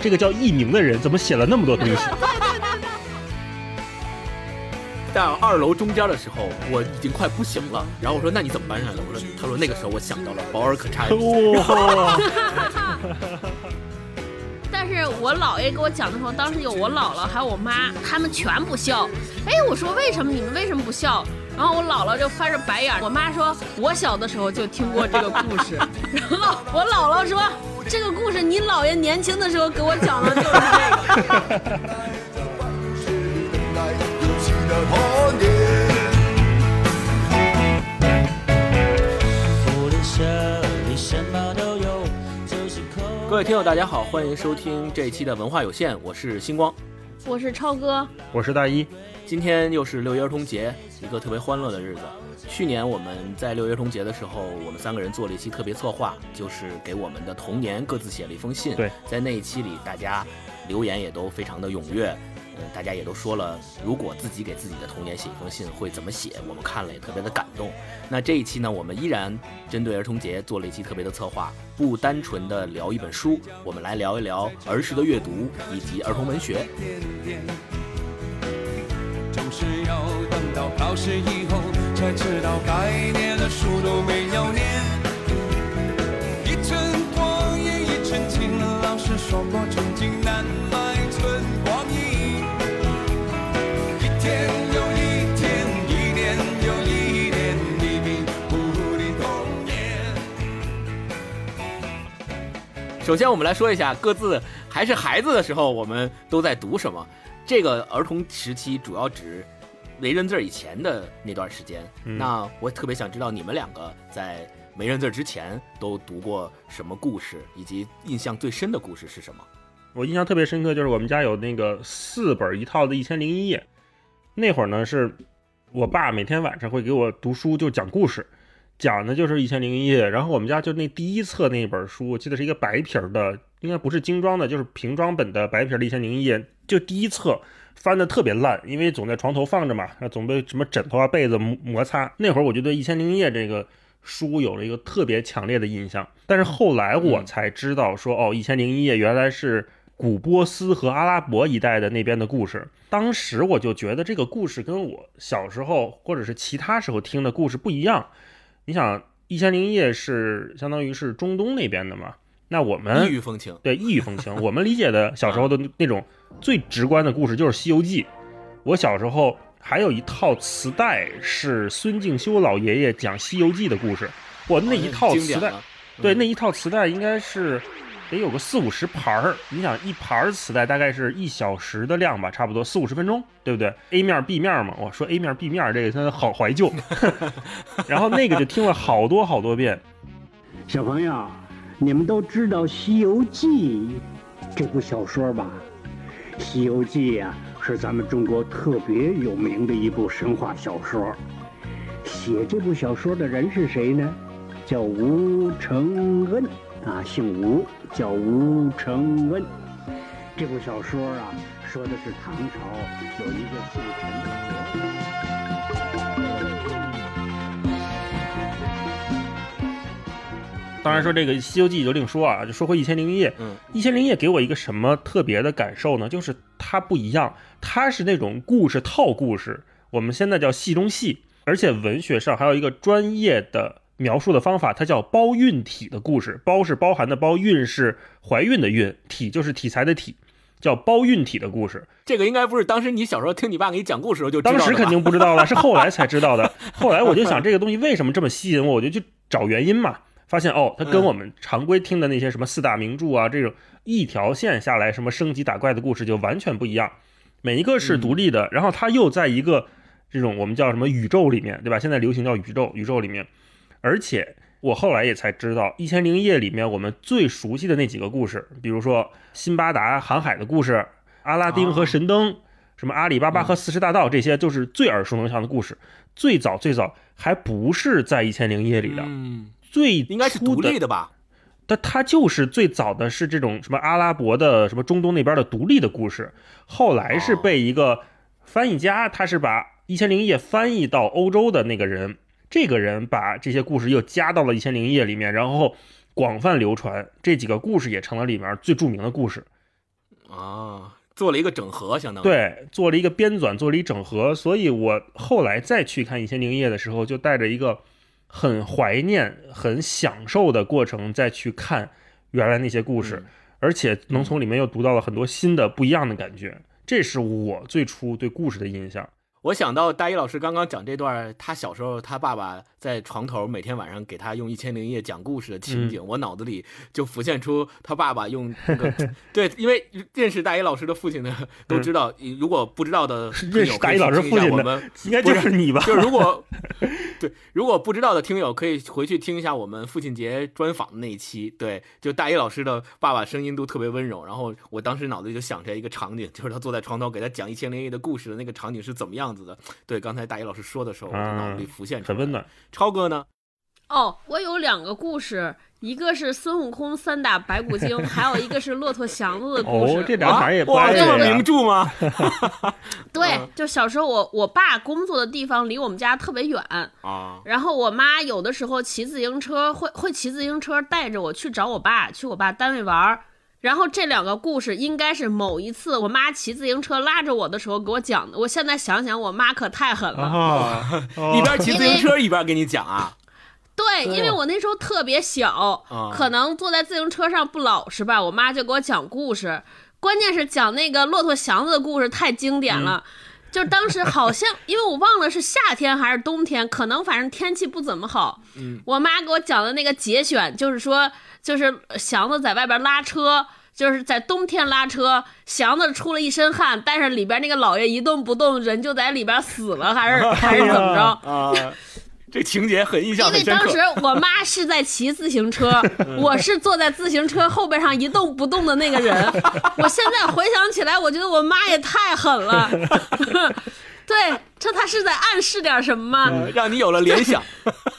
这个叫佚名的人怎么写了那么多东西？在二楼中间的时候，我已经快不行了。然后我说：“那你怎么搬上来的？”我说：“他说那个时候我想到了保尔可察。”哇！但是我姥爷给我讲的时候，当时有我姥姥还有我妈，他们全不笑。哎，我说为什么你们为什么不笑？然后我姥姥就翻着白眼。我妈说，我小的时候就听过这个故事。然后我姥姥说，这个故事你姥爷年轻的时候给我讲的就是这个。各位听友，大家好，欢迎收听这一期的文化有限，我是星光，我是超哥，我是大一。今天又是六一儿童节，一个特别欢乐的日子。去年我们在六一儿童节的时候，我们三个人做了一期特别策划，就是给我们的童年各自写了一封信。对，在那一期里，大家留言也都非常的踊跃。大家也都说了，如果自己给自己的童年写一封信会怎么写？我们看了也特别的感动。那这一期呢，我们依然针对儿童节做了一期特别的策划，不单纯的聊一本书，我们来聊一聊儿时的阅读以及儿童文学。总是要等到考试以后才知道该念的书都没有念。一寸光阴一寸金，老师说过寸金难买寸光阴。一天又一天，一年又一年，你比不的童年首先，我们来说一下各自还是孩子的时候，我们都在读什么。这个儿童时期主要指没认字以前的那段时间。那我特别想知道你们两个在没认字之前都读过什么故事，以及印象最深的故事是什么？我印象特别深刻，就是我们家有那个四本一套的《一千零一夜》。那会儿呢，是我爸每天晚上会给我读书，就讲故事。讲的就是《一千零一夜》，然后我们家就那第一册那本书，我记得是一个白皮儿的，应该不是精装的，就是平装本的白皮儿的《一千零一夜》，就第一册翻的特别烂，因为总在床头放着嘛，总被什么枕头啊、被子摩擦。那会儿我就对《一千零一夜》这个书有了一个特别强烈的印象，但是后来我才知道说，哦，《一千零一夜》原来是古波斯和阿拉伯一带的那边的故事。当时我就觉得这个故事跟我小时候或者是其他时候听的故事不一样。你想，《一千零一夜》是相当于是中东那边的嘛？那我们异域风情，对异域风情。我们理解的小时候的那种最直观的故事就是《西游记》。我小时候还有一套磁带，是孙敬修老爷爷讲《西游记》的故事。我那一套磁带，对那一套磁带应该是。得有个四五十盘儿，你想一盘儿磁带大概是一小时的量吧，差不多四五十分钟，对不对？A 面 B 面嘛，我说 A 面 B 面这个真的好怀旧。然后那个就听了好多好多遍。小朋友，你们都知道《西游记》这部小说吧？《西游记》呀，是咱们中国特别有名的一部神话小说。写这部小说的人是谁呢？叫吴承恩。啊，姓吴，叫吴承恩。这部小说啊，说的是唐朝有一个姓陈的和尚当然说这个《西游记》就另说啊，就说回《一千零一夜》。嗯，《一千零一夜》给我一个什么特别的感受呢？就是它不一样，它是那种故事套故事，我们现在叫戏中戏，而且文学上还有一个专业的。描述的方法，它叫包孕体的故事。包是包含的包，孕是怀孕的孕，体就是体裁的体，叫包孕体的故事。这个应该不是当时你小时候听你爸给你讲故事时候就当时肯定不知道了，是后来才知道的。后来我就想 这个东西为什么这么吸引我，我就去找原因嘛。发现哦，它跟我们常规听的那些什么四大名著啊这种一条线下来什么升级打怪的故事就完全不一样。每一个是独立的，然后它又在一个这种我们叫什么宇宙里面，对吧？现在流行叫宇宙，宇宙里面。而且我后来也才知道，《一千零一夜》里面我们最熟悉的那几个故事，比如说辛巴达航海的故事、阿拉丁和神灯、什么阿里巴巴和四十大盗，这些就是最耳熟能详的故事。最早最早还不是在《一千零一夜》里的，最应该是独立的吧？但它就是最早的是这种什么阿拉伯的、什么中东那边的独立的故事。后来是被一个翻译家，他是把《一千零一夜》翻译到欧洲的那个人。这个人把这些故事又加到了《一千零一夜》里面，然后广泛流传。这几个故事也成了里面最著名的故事。啊，做了一个整合，相当于。对，做了一个编纂，做了一整合，所以我后来再去看《一千零一夜》的时候，就带着一个很怀念、很享受的过程再去看原来那些故事，而且能从里面又读到了很多新的、不一样的感觉。这是我最初对故事的印象。我想到大一老师刚刚讲这段，他小时候他爸爸在床头每天晚上给他用《一千零一夜》讲故事的情景，我脑子里就浮现出他爸爸用那个 对，因为认识大一老师的父亲的都知道，如果不知道的 认识大一老师父亲的，应该就是你吧？就是如果对，如果不知道的听友可以回去听一下我们父亲节专访的那一期。对，就大一老师的爸爸声音都特别温柔，然后我当时脑子里就想出来一个场景，就是他坐在床头给他讲《一千零一夜》的故事的那个场景是怎么样子。的对，刚才大一老师说的时候，我脑子里浮现出很温暖。超哥呢？哦，我有两个故事，一个是孙悟空三打白骨精，还有一个是骆驼祥子的故事。哦，这俩哪也是名著吗？对，就小时候我我爸工作的地方离我们家特别远啊，然后我妈有的时候骑自行车会会骑自行车带着我去找我爸，去我爸单位玩儿。然后这两个故事应该是某一次我妈骑自行车拉着我的时候给我讲的。我现在想想，我妈可太狠了，一边骑自行车一边给你讲啊。对，因为我那时候特别小，可能坐在自行车上不老实吧，我妈就给我讲故事。关键是讲那个骆驼祥子的故事太经典了，就当时好像因为我忘了是夏天还是冬天，可能反正天气不怎么好。嗯，我妈给我讲的那个节选就是说。就是祥子在外边拉车，就是在冬天拉车，祥子出了一身汗，但是里边那个老爷一动不动，人就在里边死了，还是还是怎么着？啊，这情节很印象因为当时我妈是在骑自行车，我是坐在自行车后背上一动不动的那个人。我现在回想起来，我觉得我妈也太狠了。对，这他是在暗示点什么吗？让你有了联想。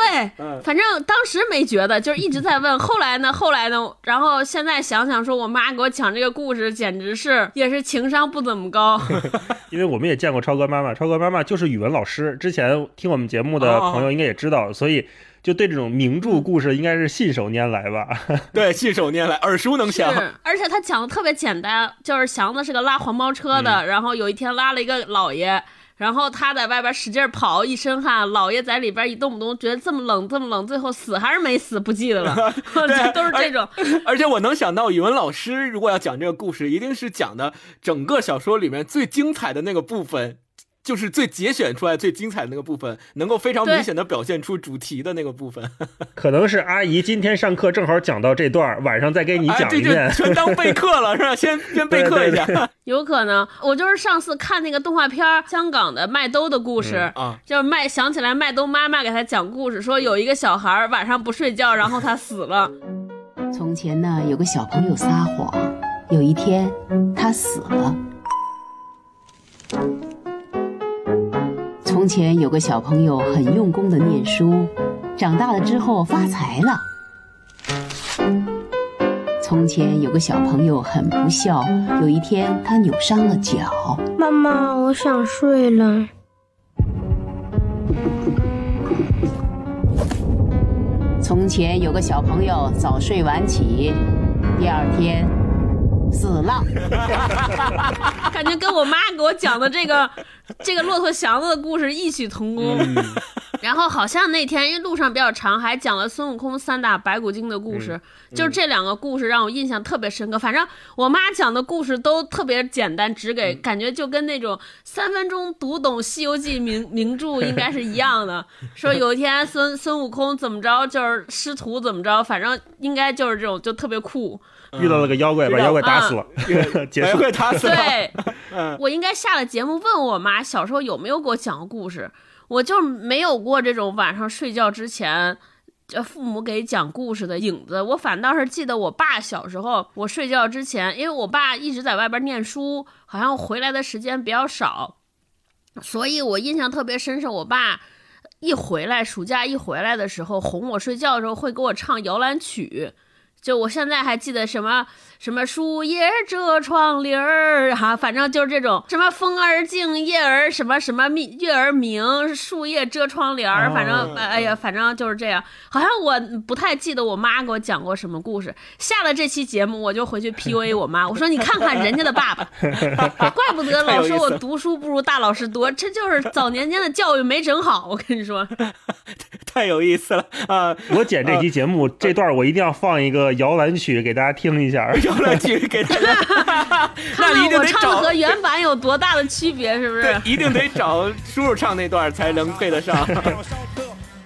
对，反正当时没觉得，就是一直在问。后来呢？后来呢？然后现在想想，说我妈给我讲这个故事，简直是也是情商不怎么高。因为我们也见过超哥妈妈，超哥妈妈就是语文老师，之前听我们节目的朋友应该也知道，所以就对这种名著故事应该是信手拈来吧？对，信手拈来，耳熟能详。而且他讲的特别简单，就是祥子是个拉黄包车的，然后有一天拉了一个老爷。然后他在外边使劲跑，一身汗，老爷在里边一动不动，觉得这么冷，这么冷，最后死还是没死，不记得了。对，都是这种。而且我能想到，语文老师如果要讲这个故事，一定是讲的整个小说里面最精彩的那个部分。就是最节选出来最精彩的那个部分，能够非常明显的表现出主题的那个部分。可能是阿姨今天上课正好讲到这段，晚上再给你讲一遍，全当备课了是吧？先先备课一下。有可能，我就是上次看那个动画片香港的麦兜的故事啊，就是麦想起来麦兜妈妈给他讲故事，说有一个小孩晚上不睡觉，然后他死了。从前呢，有个小朋友撒谎，有一天他死了。从前有个小朋友很用功的念书，长大了之后发财了。从前有个小朋友很不孝，有一天他扭伤了脚。妈妈，我想睡了。从前有个小朋友早睡晚起，第二天。死了，感觉跟我妈给我讲的这个 这个骆驼祥子的故事异曲同工。然后好像那天因为路上比较长，还讲了孙悟空三打白骨精的故事，就是这两个故事让我印象特别深刻。反正我妈讲的故事都特别简单，只给感觉就跟那种三分钟读懂《西游记》名名著应该是一样的。说有一天孙孙悟空怎么着，就是师徒怎么着，反正应该就是这种，就特别酷。遇到了个妖怪，把妖怪打死了，结束。打死了。对，我应该下了节目问我妈，小时候有没有给我讲过故事？我就没有过这种晚上睡觉之前，呃父母给讲故事的影子。我反倒是记得我爸小时候，我睡觉之前，因为我爸一直在外边念书，好像回来的时间比较少，所以我印象特别深。是我爸一回来，暑假一回来的时候，哄我睡觉的时候，会给我唱摇篮曲。就我现在还记得什么什么树叶遮窗棂儿哈，反正就是这种什么风儿静，叶儿什么什么明月儿明，树叶遮窗帘儿，反正哎呀，反正就是这样。好像我不太记得我妈给我讲过什么故事。下了这期节目，我就回去 PUA 我妈，我说你看看人家的爸爸，怪不得老说我读书不如大老师多，这就是早年间的教育没整好。我跟你说，太有意思了啊！我剪这期节目 这段，我一定要放一个摇篮曲给大家听一下。摇篮曲给大家，看看我唱的和原版有多大的区别，是不是？对，一定得找叔叔唱那段才能配得上。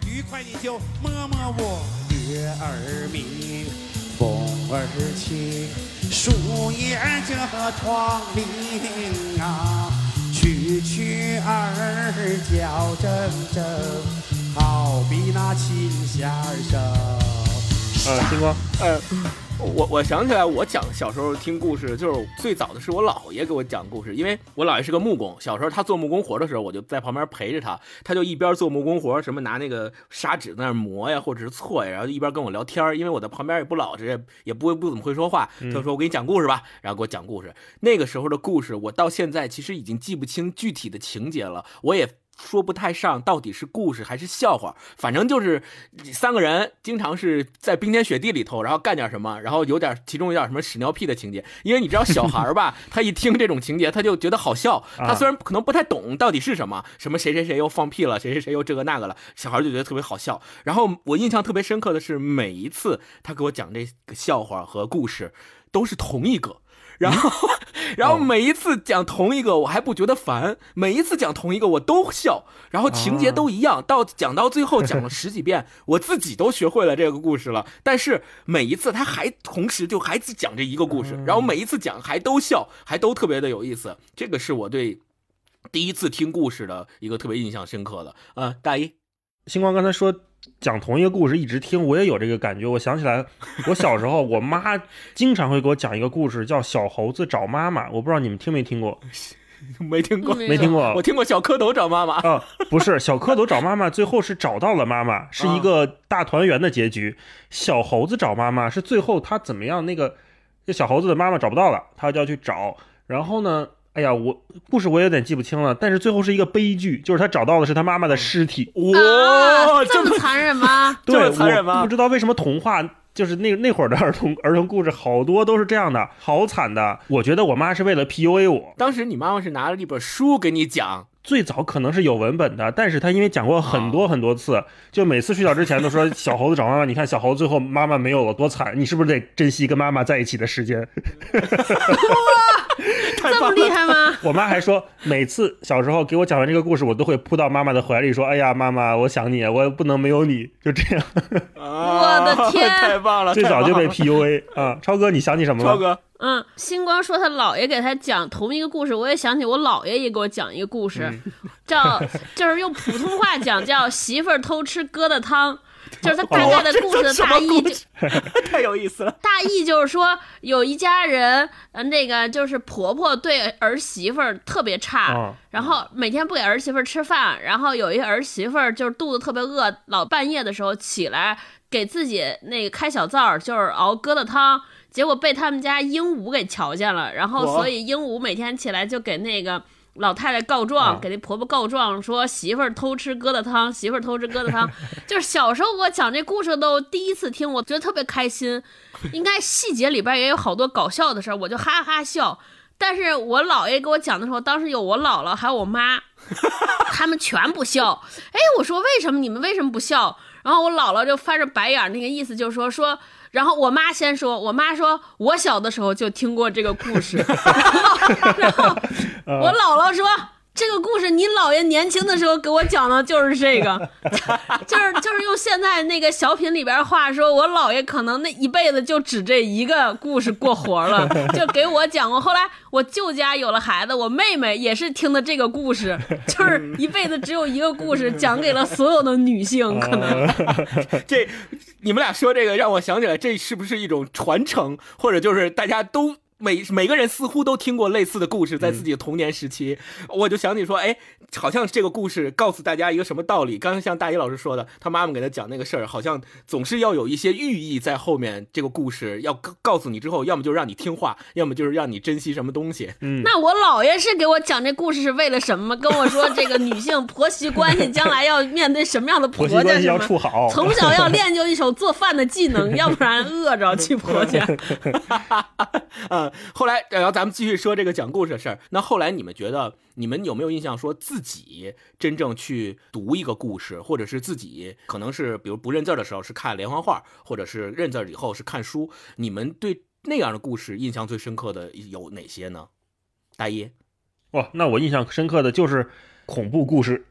愉快你就摸摸我月儿明，风儿轻，树叶遮窗棂啊，蛐蛐儿叫铮铮，好比那琴弦声。呃，星光，呃。我我想起来，我讲小时候听故事，就是最早的是我姥爷给我讲故事，因为我姥爷是个木工，小时候他做木工活的时候，我就在旁边陪着他，他就一边做木工活，什么拿那个砂纸在那磨呀，或者是搓呀，然后一边跟我聊天，因为我在旁边也不老实，也不会不怎么会说话，他就说我给你讲故事吧，然后给我讲故事。那个时候的故事，我到现在其实已经记不清具体的情节了，我也。说不太上，到底是故事还是笑话？反正就是三个人经常是在冰天雪地里头，然后干点什么，然后有点其中有点什么屎尿屁的情节。因为你知道小孩吧，他一听这种情节，他就觉得好笑。他虽然可能不太懂到底是什么，什么谁谁谁又放屁了，谁谁谁又这个那个了，小孩就觉得特别好笑。然后我印象特别深刻的是，每一次他给我讲这个笑话和故事，都是同一个。然后，然后每一次讲同一个，我还不觉得烦；每一次讲同一个，我都笑。然后情节都一样，到讲到最后讲了 十几遍，我自己都学会了这个故事了。但是每一次他还同时就还讲这一个故事，然后每一次讲还都笑，还都特别的有意思。这个是我对第一次听故事的一个特别印象深刻的。呃，大一，星光刚才说。讲同一个故事一直听，我也有这个感觉。我想起来，我小时候，我妈经常会给我讲一个故事，叫《小猴子找妈妈》。我不知道你们听没听过？没听过，没听过。我听过小蝌蚪找妈妈。啊，不是，小蝌蚪找妈妈，最后是找到了妈妈，是一个大团圆的结局。小猴子找妈妈是最后他怎么样？那个这小猴子的妈妈找不到了，他就要去找。然后呢？哎呀，我故事我有点记不清了，但是最后是一个悲剧，就是他找到的是他妈妈的尸体。哇，这么残忍吗？对，残忍吗？不知道为什么童话就是那那会儿的儿童儿童故事好多都是这样的，好惨的。我觉得我妈是为了 PUA 我。当时你妈妈是拿了一本书给你讲。最早可能是有文本的，但是他因为讲过很多很多次，就每次睡觉之前都说 小猴子找妈妈。你看小猴子最后妈妈没有了，多惨！你是不是得珍惜跟妈妈在一起的时间？哇，这么厉害吗？我妈还说，每次小时候给我讲完这个故事，我都会扑到妈妈的怀里，说：“哎呀，妈妈，我想你，我不能没有你。”就这样。我的天，太棒了！最早就被 PUA 啊，超哥，你想起什么了？超哥。嗯，星光说他姥爷给他讲同一个故事，我也想起我姥爷也给我讲一个故事，叫就是用普通话讲叫媳妇儿偷吃疙瘩汤，就是他大概的故事的大意就 太有意思了。大意就是说有一家人，呃，那个就是婆婆对儿媳妇儿特别差，然后每天不给儿媳妇儿吃饭，然后有一儿媳妇儿就是肚子特别饿，老半夜的时候起来给自己那个开小灶，就是熬疙瘩汤。结果被他们家鹦鹉给瞧见了，然后所以鹦鹉每天起来就给那个老太太告状，给那婆婆告状，说媳妇儿偷吃疙瘩汤，媳妇儿偷吃疙瘩汤。就是小时候我讲这故事都第一次听，我觉得特别开心。应该细节里边也有好多搞笑的事儿，我就哈哈笑。但是我姥爷给我讲的时候，当时有我姥姥还有我妈，他们全不笑。哎，我说为什么你们为什么不笑？然后我姥姥就翻着白眼，那个意思就是说说。然后我妈先说，我妈说，我小的时候就听过这个故事，然后我姥姥说。这个故事，你姥爷年轻的时候给我讲的就是这个，就是就是用现在那个小品里边话说，我姥爷可能那一辈子就指这一个故事过活了，就给我讲过。后来我舅家有了孩子，我妹妹也是听的这个故事，就是一辈子只有一个故事讲给了所有的女性。可能 这你们俩说这个让我想起来，这是不是一种传承，或者就是大家都。每每个人似乎都听过类似的故事，在自己的童年时期，我就想起说，哎，好像这个故事告诉大家一个什么道理？刚刚像大一老师说的，他妈妈给他讲那个事儿，好像总是要有一些寓意在后面。这个故事要告告诉你之后，要么就是让你听话，要么就是让你珍惜什么东西。嗯，那我姥爷是给我讲这故事是为了什么？跟我说这个女性婆媳关系将来要面对什么样的婆媳关系要？处好。从小要练就一手做饭的技能，要不然饿着去婆家。呃，后来，然后咱们继续说这个讲故事的事儿。那后来你们觉得，你们有没有印象，说自己真正去读一个故事，或者是自己可能是比如不认字儿的时候是看连环画，或者是认字儿以后是看书，你们对那样的故事印象最深刻的有哪些呢？大一，哇，那我印象深刻的就是恐怖故事。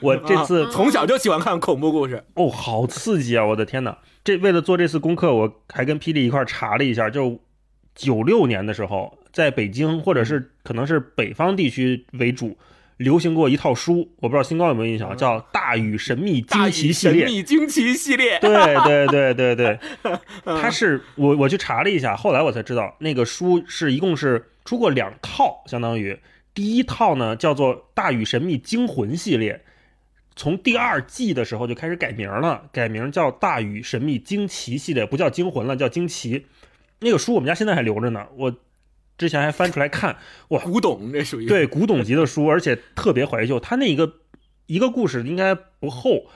我这次啊从小就喜欢看恐怖故事。哦，好刺激啊！我的天哪！这为了做这次功课，我还跟霹雳一块儿查了一下，就九六年的时候，在北京或者是可能是北方地区为主，流行过一套书，我不知道新高有没有印象，叫《大禹神秘惊大禹奇系列》。神秘惊奇系列，对对对对对，它是我我去查了一下，后来我才知道那个书是一共是出过两套，相当于第一套呢叫做《大禹神秘惊魂系列》，从第二季的时候就开始改名了，改名叫《大禹神秘惊奇系列》，不叫惊魂了，叫惊奇。那个书我们家现在还留着呢，我之前还翻出来看，哇，古董这属于对，古董级的书，而且特别怀旧。它那一个一个故事应该不厚，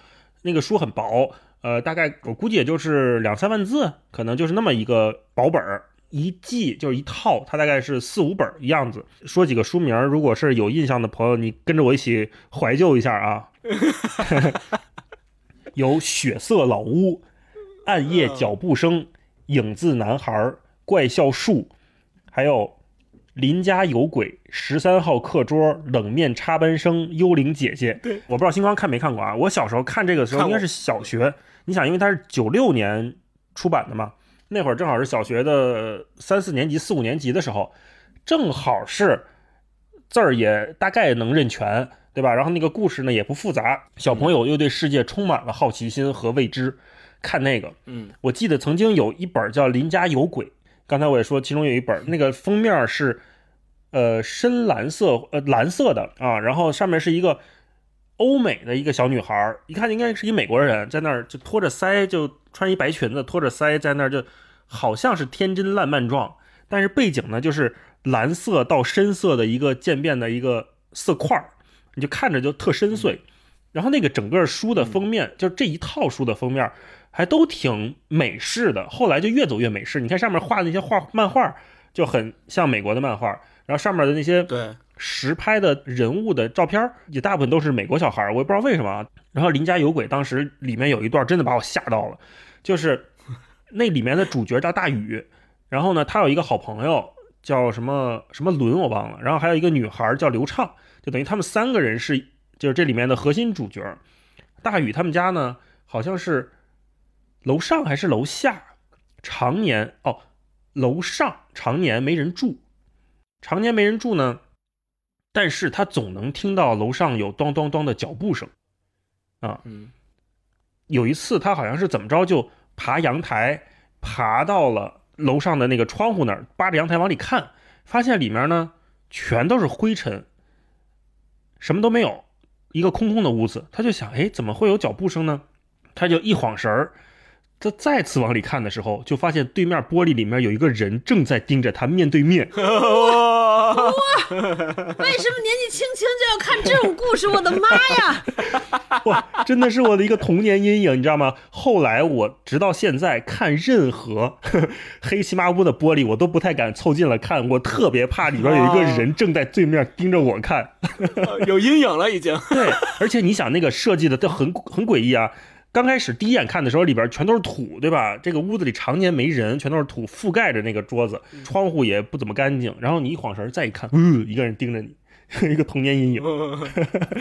那个书很薄，呃，大概我估计也就是两三万字，可能就是那么一个薄本儿。一季就是一套，它大概是四五本儿样子。说几个书名，如果是有印象的朋友，你跟着我一起怀旧一下啊。有《血色老屋》、《暗夜脚步声》、《影子男孩》、《怪笑树》，还有邻家有鬼、十三号课桌、冷面插班生、幽灵姐姐。对，我不知道星光看没看过啊？我小时候看这个时候应该是小学，你想，因为它是九六年出版的嘛，那会儿正好是小学的三四年级、四五年级的时候，正好是字儿也大概能认全，对吧？然后那个故事呢也不复杂，小朋友又对世界充满了好奇心和未知。看那个，嗯，我记得曾经有一本叫《邻家有鬼》，刚才我也说，其中有一本，那个封面是呃深蓝色，呃蓝色的啊，然后上面是一个欧美的一个小女孩儿，一看应该是一美国人，在那儿就托着腮，就穿一白裙子，托着腮在那儿，就好像是天真烂漫状，但是背景呢就是蓝色到深色的一个渐变的一个色块儿，你就看着就特深邃。然后那个整个书的封面，就这一套书的封面，还都挺美式的。后来就越走越美式，你看上面画的那些画漫画，就很像美国的漫画。然后上面的那些对，实拍的人物的照片也大部分都是美国小孩儿，我也不知道为什么啊。然后《邻家有鬼》当时里面有一段真的把我吓到了，就是那里面的主角叫大宇，然后呢，他有一个好朋友叫什么什么伦我忘了，然后还有一个女孩叫刘畅，就等于他们三个人是就是这里面的核心主角。大宇他们家呢，好像是楼上还是楼下，常年哦，楼上常年没人住，常年没人住呢，但是他总能听到楼上有咚咚咚的脚步声，啊，嗯，有一次他好像是怎么着就爬阳台，爬到了楼上的那个窗户那儿，扒着阳台往里看，发现里面呢全都是灰尘，什么都没有，一个空空的屋子。他就想，哎，怎么会有脚步声呢？他就一晃神儿，他再次往里看的时候，就发现对面玻璃里面有一个人正在盯着他面对面。为什么年纪轻轻就要看这种故事？我的妈呀！哇，真的是我的一个童年阴影，你知道吗？后来我直到现在看任何呵 呵黑漆麻乌的玻璃，我都不太敢凑近了看，我特别怕里边有一个人正在对面盯着我看。有阴影了已经。对，而且你想那个设计的都很很诡异啊。刚开始第一眼看的时候，里边全都是土，对吧？这个屋子里常年没人，全都是土覆盖着那个桌子，窗户也不怎么干净。然后你一晃神再一看，嗯，一个人盯着你，一个童年阴影。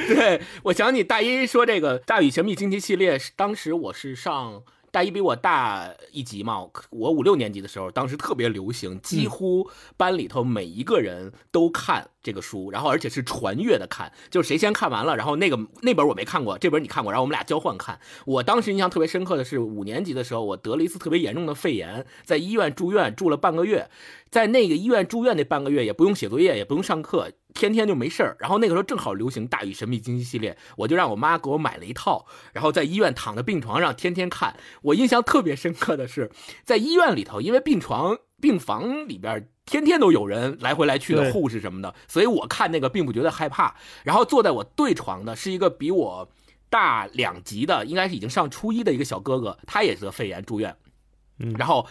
对，我想起大一说这个《大禹神秘惊奇系列》，当时我是上大一比我大一级嘛，我五六年级的时候，当时特别流行，几乎班里头每一个人都看这个书，然后而且是传阅的看，就是谁先看完了，然后那个那本我没看过，这本你看过，然后我们俩交换看。我当时印象特别深刻的是五年级的时候，我得了一次特别严重的肺炎，在医院住院住了半个月，在那个医院住院那半个月也不用写作业，也不用上课。天天就没事儿，然后那个时候正好流行《大禹神秘经济》系列，我就让我妈给我买了一套，然后在医院躺在病床上天天看。我印象特别深刻的是，在医院里头，因为病床病房里边天天都有人来回来去的，护士什么的，所以我看那个并不觉得害怕。然后坐在我对床的是一个比我大两级的，应该是已经上初一的一个小哥哥，他也得肺炎住院。嗯然后，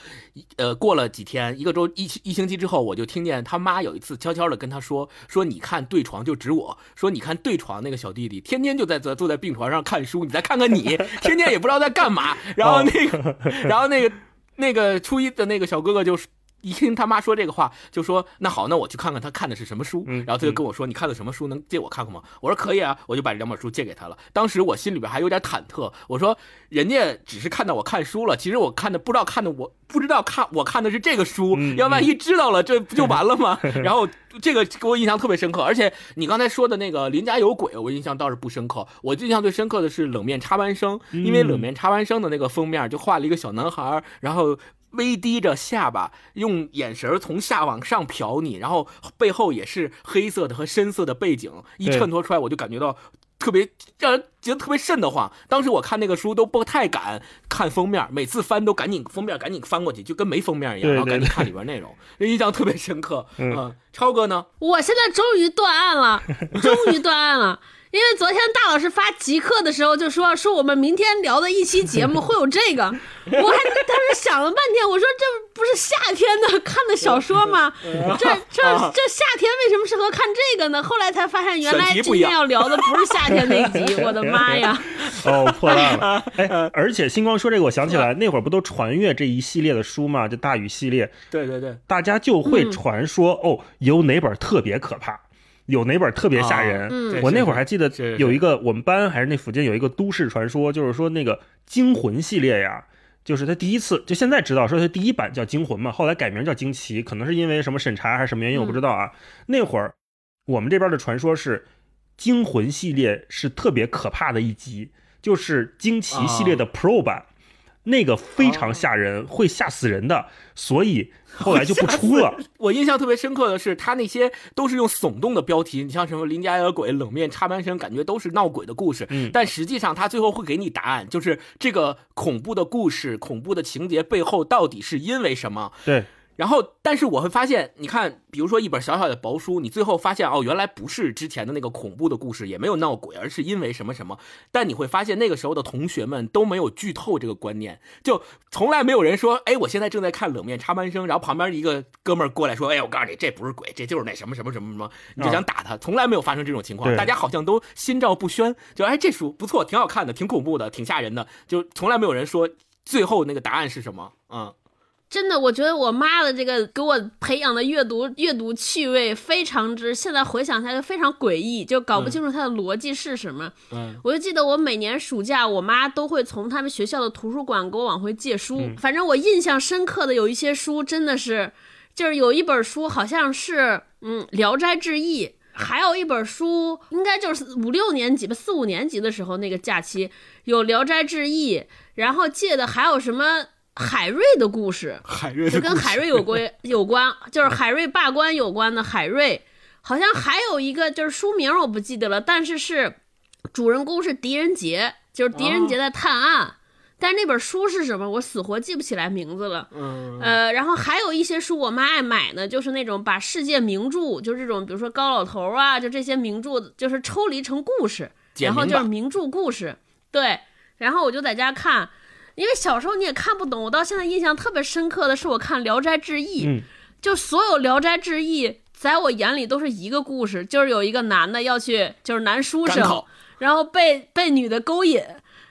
呃，过了几天，一个周一一星期之后，我就听见他妈有一次悄悄的跟他说：“说你看对床就指我说你看对床那个小弟弟，天天就在坐坐在病床上看书，你再看看你，天天也不知道在干嘛。”然后那个，然后那个那个初一的那个小哥哥就是。一听他妈说这个话，就说那好，那我去看看他看的是什么书。嗯然后他就跟我说：“你看的什么书？能借我看看吗？”我说：“可以啊。”我就把这两本书借给他了。当时我心里边还有点忐忑，我说：“人家只是看到我看书了，其实我看的不知道看的我不知道看我看的是这个书，嗯要万一知道了，这不就完了吗？” 然后这个给我印象特别深刻，而且你刚才说的那个邻家有鬼，我印象倒是不深刻。我印象最深刻的是冷面插班生，因为冷面插班生的那个封面就画了一个小男孩，然后。微低着下巴，用眼神从下往上瞟你，然后背后也是黑色的和深色的背景，一衬托出来，我就感觉到特别让人觉得特别瘆得慌。当时我看那个书都不太敢看封面，每次翻都赶紧封面赶紧翻过去，就跟没封面一样，然后赶紧看里边内容，印象特别深刻。嗯嗯，超哥呢？我现在终于断案了，终于断案了。因为昨天大老师发极客的时候就说说我们明天聊的一期节目 会有这个，我还当时想了半天，我说这不是夏天的看的小说吗？这这这夏天为什么适合看这个呢？后来才发现原来今天要聊的不是夏天那一集，我的妈呀！哦，破烂了。哎，而且星光说这个，我想起来那会儿不都传阅这一系列的书嘛，就大禹系列，对对对，大家就会传说、哦，有哪本特别可怕，有哪本特别吓人。嗯我那会儿还记得有一个我们班还是那附近有一个都市传说，就是说那个惊魂系列呀。就是他第一次，就现在知道说他第一版叫惊魂嘛，后来改名叫惊奇，可能是因为什么审查还是什么原因，我不知道啊。那会儿我们这边的传说是惊魂系列是特别可怕的一集，就是惊奇系列的 Pro 版，那个非常吓人，会吓死人的，所以后来就不出了。我印象特别深刻的是，他那些都是用耸动的标题，你像什么邻家有鬼、冷面插班生，感觉都是闹鬼的故事。嗯但实际上他最后会给你答案，就是这个恐怖的故事、恐怖的情节背后到底是因为什么。对，然后，但是我会发现，你看，比如说一本小小的薄书，你最后发现哦，原来不是之前的那个恐怖的故事，也没有闹鬼，而是因为什么什么。但你会发现，那个时候的同学们都没有剧透这个观念，就从来没有人说，哎，我现在正在看冷面插班生，然后旁边一个哥们儿过来说，哎，我告诉你，这不是鬼，这就是那什么什么什么什么，你就想打他，从来没有发生这种情况，大家好像都心照不宣，就哎，这书不错，挺好看的，挺恐怖的，挺吓人的，就从来没有人说最后那个答案是什么，嗯。真的，我觉得我妈的这个给我培养的阅读阅读趣味非常之，现在回想起来就非常诡异，就搞不清楚它的逻辑是什么。嗯我就记得我每年暑假，我妈都会从他们学校的图书馆给我往回借书。反正我印象深刻的有一些书，真的是，就是有一本书好像是嗯《聊斋志异》。还有一本书，应该就是五六年级吧，四五年级的时候那个假期有《聊斋志异》，然后借的还有什么海瑞的故事，海瑞是跟海瑞有关 有关，就是海瑞罢官有关的海瑞，好像还有一个就是书名我不记得了，但是是主人公是狄仁杰，就是狄仁杰在探案，但是那本书是什么，我死活记不起来名字了。嗯。呃，然后还有一些书我妈爱买呢，就是那种把世界名著，就是这种比如说高老头啊，就这些名著，就是抽离成故事，然后就是名著故事，对，然后我就在家看。因为小时候你也看不懂，我到现在印象特别深刻的是我看《聊斋志异》，嗯就所有《聊斋志异》在我眼里都是一个故事，就是有一个男的要去，就是男书生，然后被被女的勾引，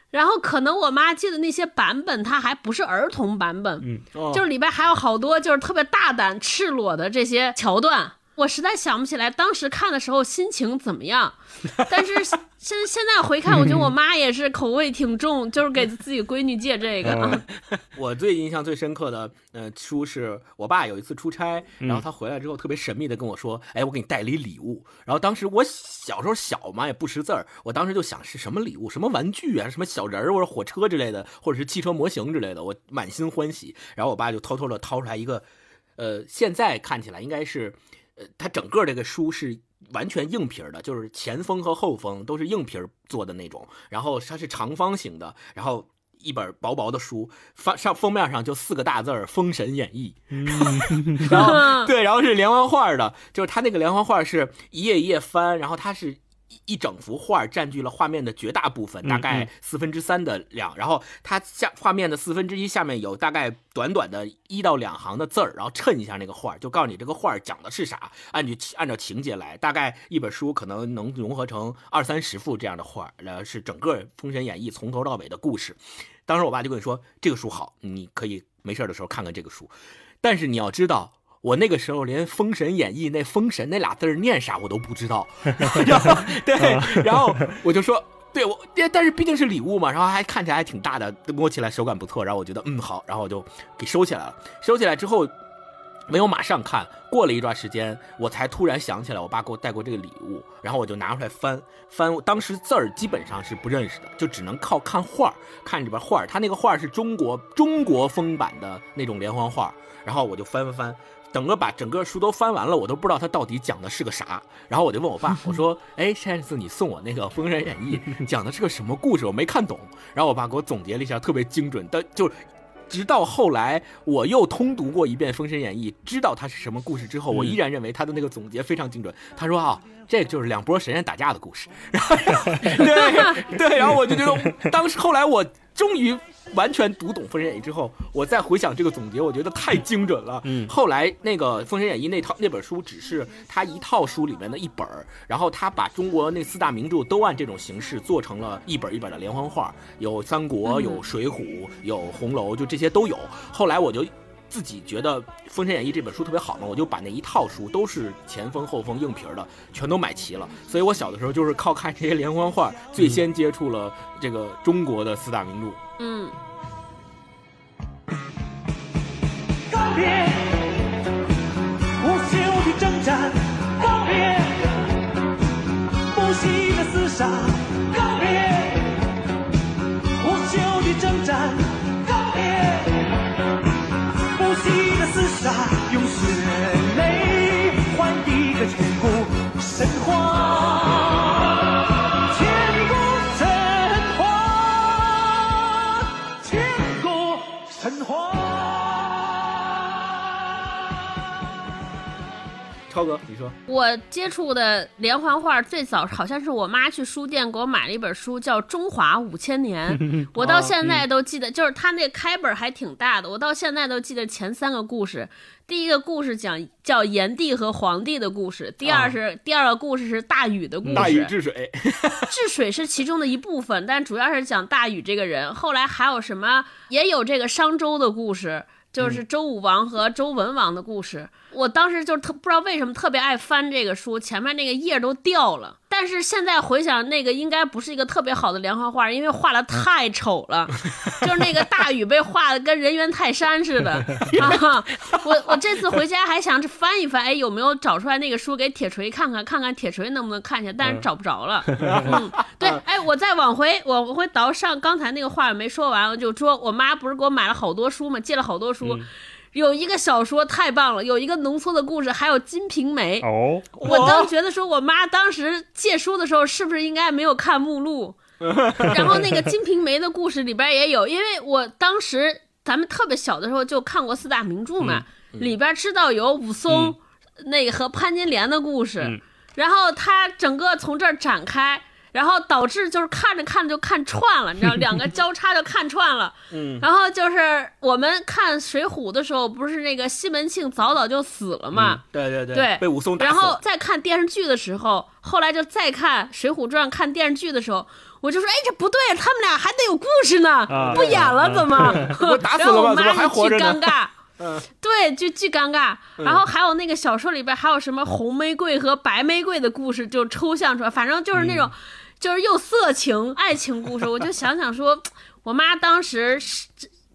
然后可能我妈记得那些版本，它还不是儿童版本，嗯哦就是里边还有好多就是特别大胆、赤裸的这些桥段。我实在想不起来当时看的时候心情怎么样，但是现现在回看，我觉得我妈也是口味挺重，就是给自己闺女借这个。嗯我最印象最深刻的呃书是我爸有一次出差，然后他回来之后特别神秘的跟我说：“哎，我给你带了一礼物。”然后当时我小时候小嘛，也不识字儿，我当时就想是什么礼物，什么玩具啊，什么小人儿或者火车之类的，或者是汽车模型之类的，我满心欢喜。然后我爸就偷偷的掏出来一个，呃，现在看起来应该是，呃，它整个这个书是。完全硬皮儿的，就是前封和后封都是硬皮儿做的那种，然后它是长方形的，然后一本薄薄的书，翻上封面上就四个大字儿《封神演义》，然后 对，然后是连环画的，就是它那个连环画是一页一页翻，然后它是。一一整幅画占据了画面的绝大部分，大概四分之三的量。然后它下画面的四分之一下面有大概短短的一到两行的字儿，然后衬一下那个画，就告诉你这个画讲的是啥，按照按照情节来。大概一本书可能能融合成二三十幅这样的画，呃，是整个《封神演义》从头到尾的故事。当时我爸就跟你说，这个书好，你可以没事的时候看看这个书。但是你要知道。我那个时候连《封神演义》那“封神”那俩字念啥我都不知道，然后对，然后我就说，对我，但是毕竟是礼物嘛，然后还看起来还挺大的，摸起来手感不错，然后我觉得嗯好，然后我就给收起来了。收起来之后，没有马上看，过了一段时间，我才突然想起来我爸给我带过这个礼物，然后我就拿出来翻翻，当时字儿基本上是不认识的，就只能靠看画儿，看里边画儿，他那个画儿是中国中国风版的那种连环画，然后我就翻翻翻。整个把整个书都翻完了，我都不知道他到底讲的是个啥。然后我就问我爸，我说：“哎，上次你送我那个《封神演义》，讲的是个什么故事？我没看懂。”然后我爸给我总结了一下，特别精准。但就直到后来我又通读过一遍《封神演义》，知道它是什么故事之后，我依然认为他的那个总结非常精准。他说：“啊，这就是两拨神仙打架的故事。”然后对对，然后我就觉得，当时后来我终于。完全读懂《封神演义》之后，我再回想这个总结，我觉得太精准了。嗯，后来那个《封神演义》那套那本书只是他一套书里面的一本儿，然后他把中国那四大名著都按这种形式做成了一本一本的连环画，有三国，有水浒，有红楼，就这些都有。后来我就自己觉得《封神演义》这本书特别好嘛，我就把那一套书都是前封后封硬皮儿的全都买齐了。所以我小的时候就是靠看这些连环画，最先接触了这个中国的四大名著。嗯。告别无休的征战，告别不息的厮杀，告别无休的征战，告别不息的厮杀，超哥，你说我接触的连环画最早好像是我妈去书店给我买了一本书，叫《中华五千年》，我到现在都记得，就是它那开本还挺大的，我到现在都记得前三个故事。第一个故事讲叫炎帝和黄帝的故事，第二是、第二个故事是大禹的故事。大禹治水，治水是其中的一部分，但主要是讲大禹这个人。后来还有什么，也有这个商周的故事。就是周武王和周文王的故事，我当时就特不知道为什么特别爱翻这个书，前面那个页都掉了。但是现在回想，那个应该不是一个特别好的连环画，因为画的太丑了，就是那个大禹被画的跟人猿泰山似的。啊、我我这次回家还想着翻一翻，哎，有没有找出来那个书给铁锤看看，看看铁锤能不能看见，但是找不着了。嗯，对，哎，我再往回，我回倒上刚才那个话没说完，我就说我妈不是给我买了好多书吗？借了好多书。有一个小说太棒了，有一个浓缩的故事，还有《金瓶梅》哦。我当觉得说，我妈当时借书的时候，是不是应该没有看目录？然后那个《金瓶梅》的故事里边也有，因为我当时咱们特别小的时候就看过四大名著嘛，里边知道有武松那个和潘金莲的故事，然后他整个从这儿展开。然后导致就是看着看着就看串了，你知道，两个交叉就看串了。嗯。然后就是我们看《水浒》的时候，不是那个西门庆早早就死了嘛？对对对。对。被武松打死。然后再看电视剧的时候，后来就再看《水浒传》，看电视剧的时候，我就说：“哎，这不对，他们俩还得有故事呢，不演了怎么？” 打死了吗？怎么还活着尴尬。嗯，对，就巨尴尬。然后还有那个小说里边还有什么红玫瑰和白玫瑰的故事，就抽象出来，反正就是那种，就是又色情爱情故事。我就想想说，我妈当时是。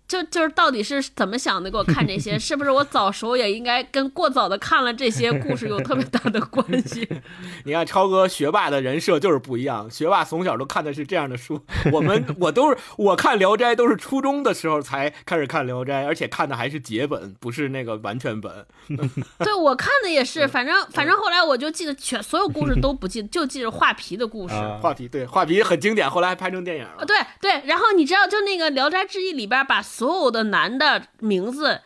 就就是到底是怎么想的？给我看这些，是不是我早熟也应该跟过早的看了这些故事有特别大的关系？你看超哥学霸的人设就是不一样，学霸从小都看的是这样的书。我们我都是我看《聊斋》都是初中的时候才开始看《聊斋》，而且看的还是节本，不是那个完全本。对我看的也是，反正反正后来我就记得全所有故事都不记得，就记着画皮的故事。画皮对画皮很经典，后来还拍成电影了。对对，然后你知道就那个《聊斋志异》里边把。所有的男的名字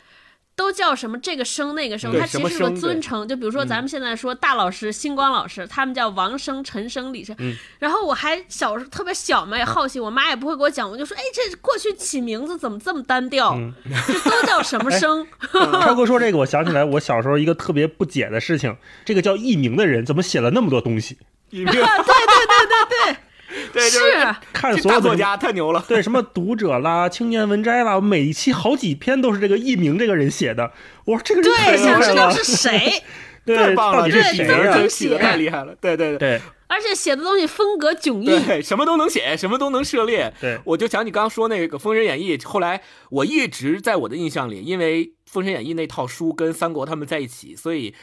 都叫什么？这个生那个生，他其实是个尊称。就比如说咱们现在说大老师、星光老师，他们叫王生、陈生、李生。然后我还小时候特别小嘛，也好奇，我妈也不会给我讲，我就说：“哎，这过去起名字怎么这么单调？这都叫什么生？”超哥说这个，我想起来我小时候一个特别不解的事情：这个叫艺名的人怎么写了那么多东西？艺名，对对对对对。对，是看所有作家太牛了。对，什么读者啦、青年文摘啦，每一期好几篇都是这个艺名这个人写的。我说这个人对，想知道是谁？对，到底是谁呀？写的太厉害了。对对对，而且写的东西风格迥异，对，什么都能写，什么都能涉猎。对，我就想你刚刚说那个《封神演义》，后来我一直在我的印象里，因为《封神演义》那套书跟三国他们在一起，所以。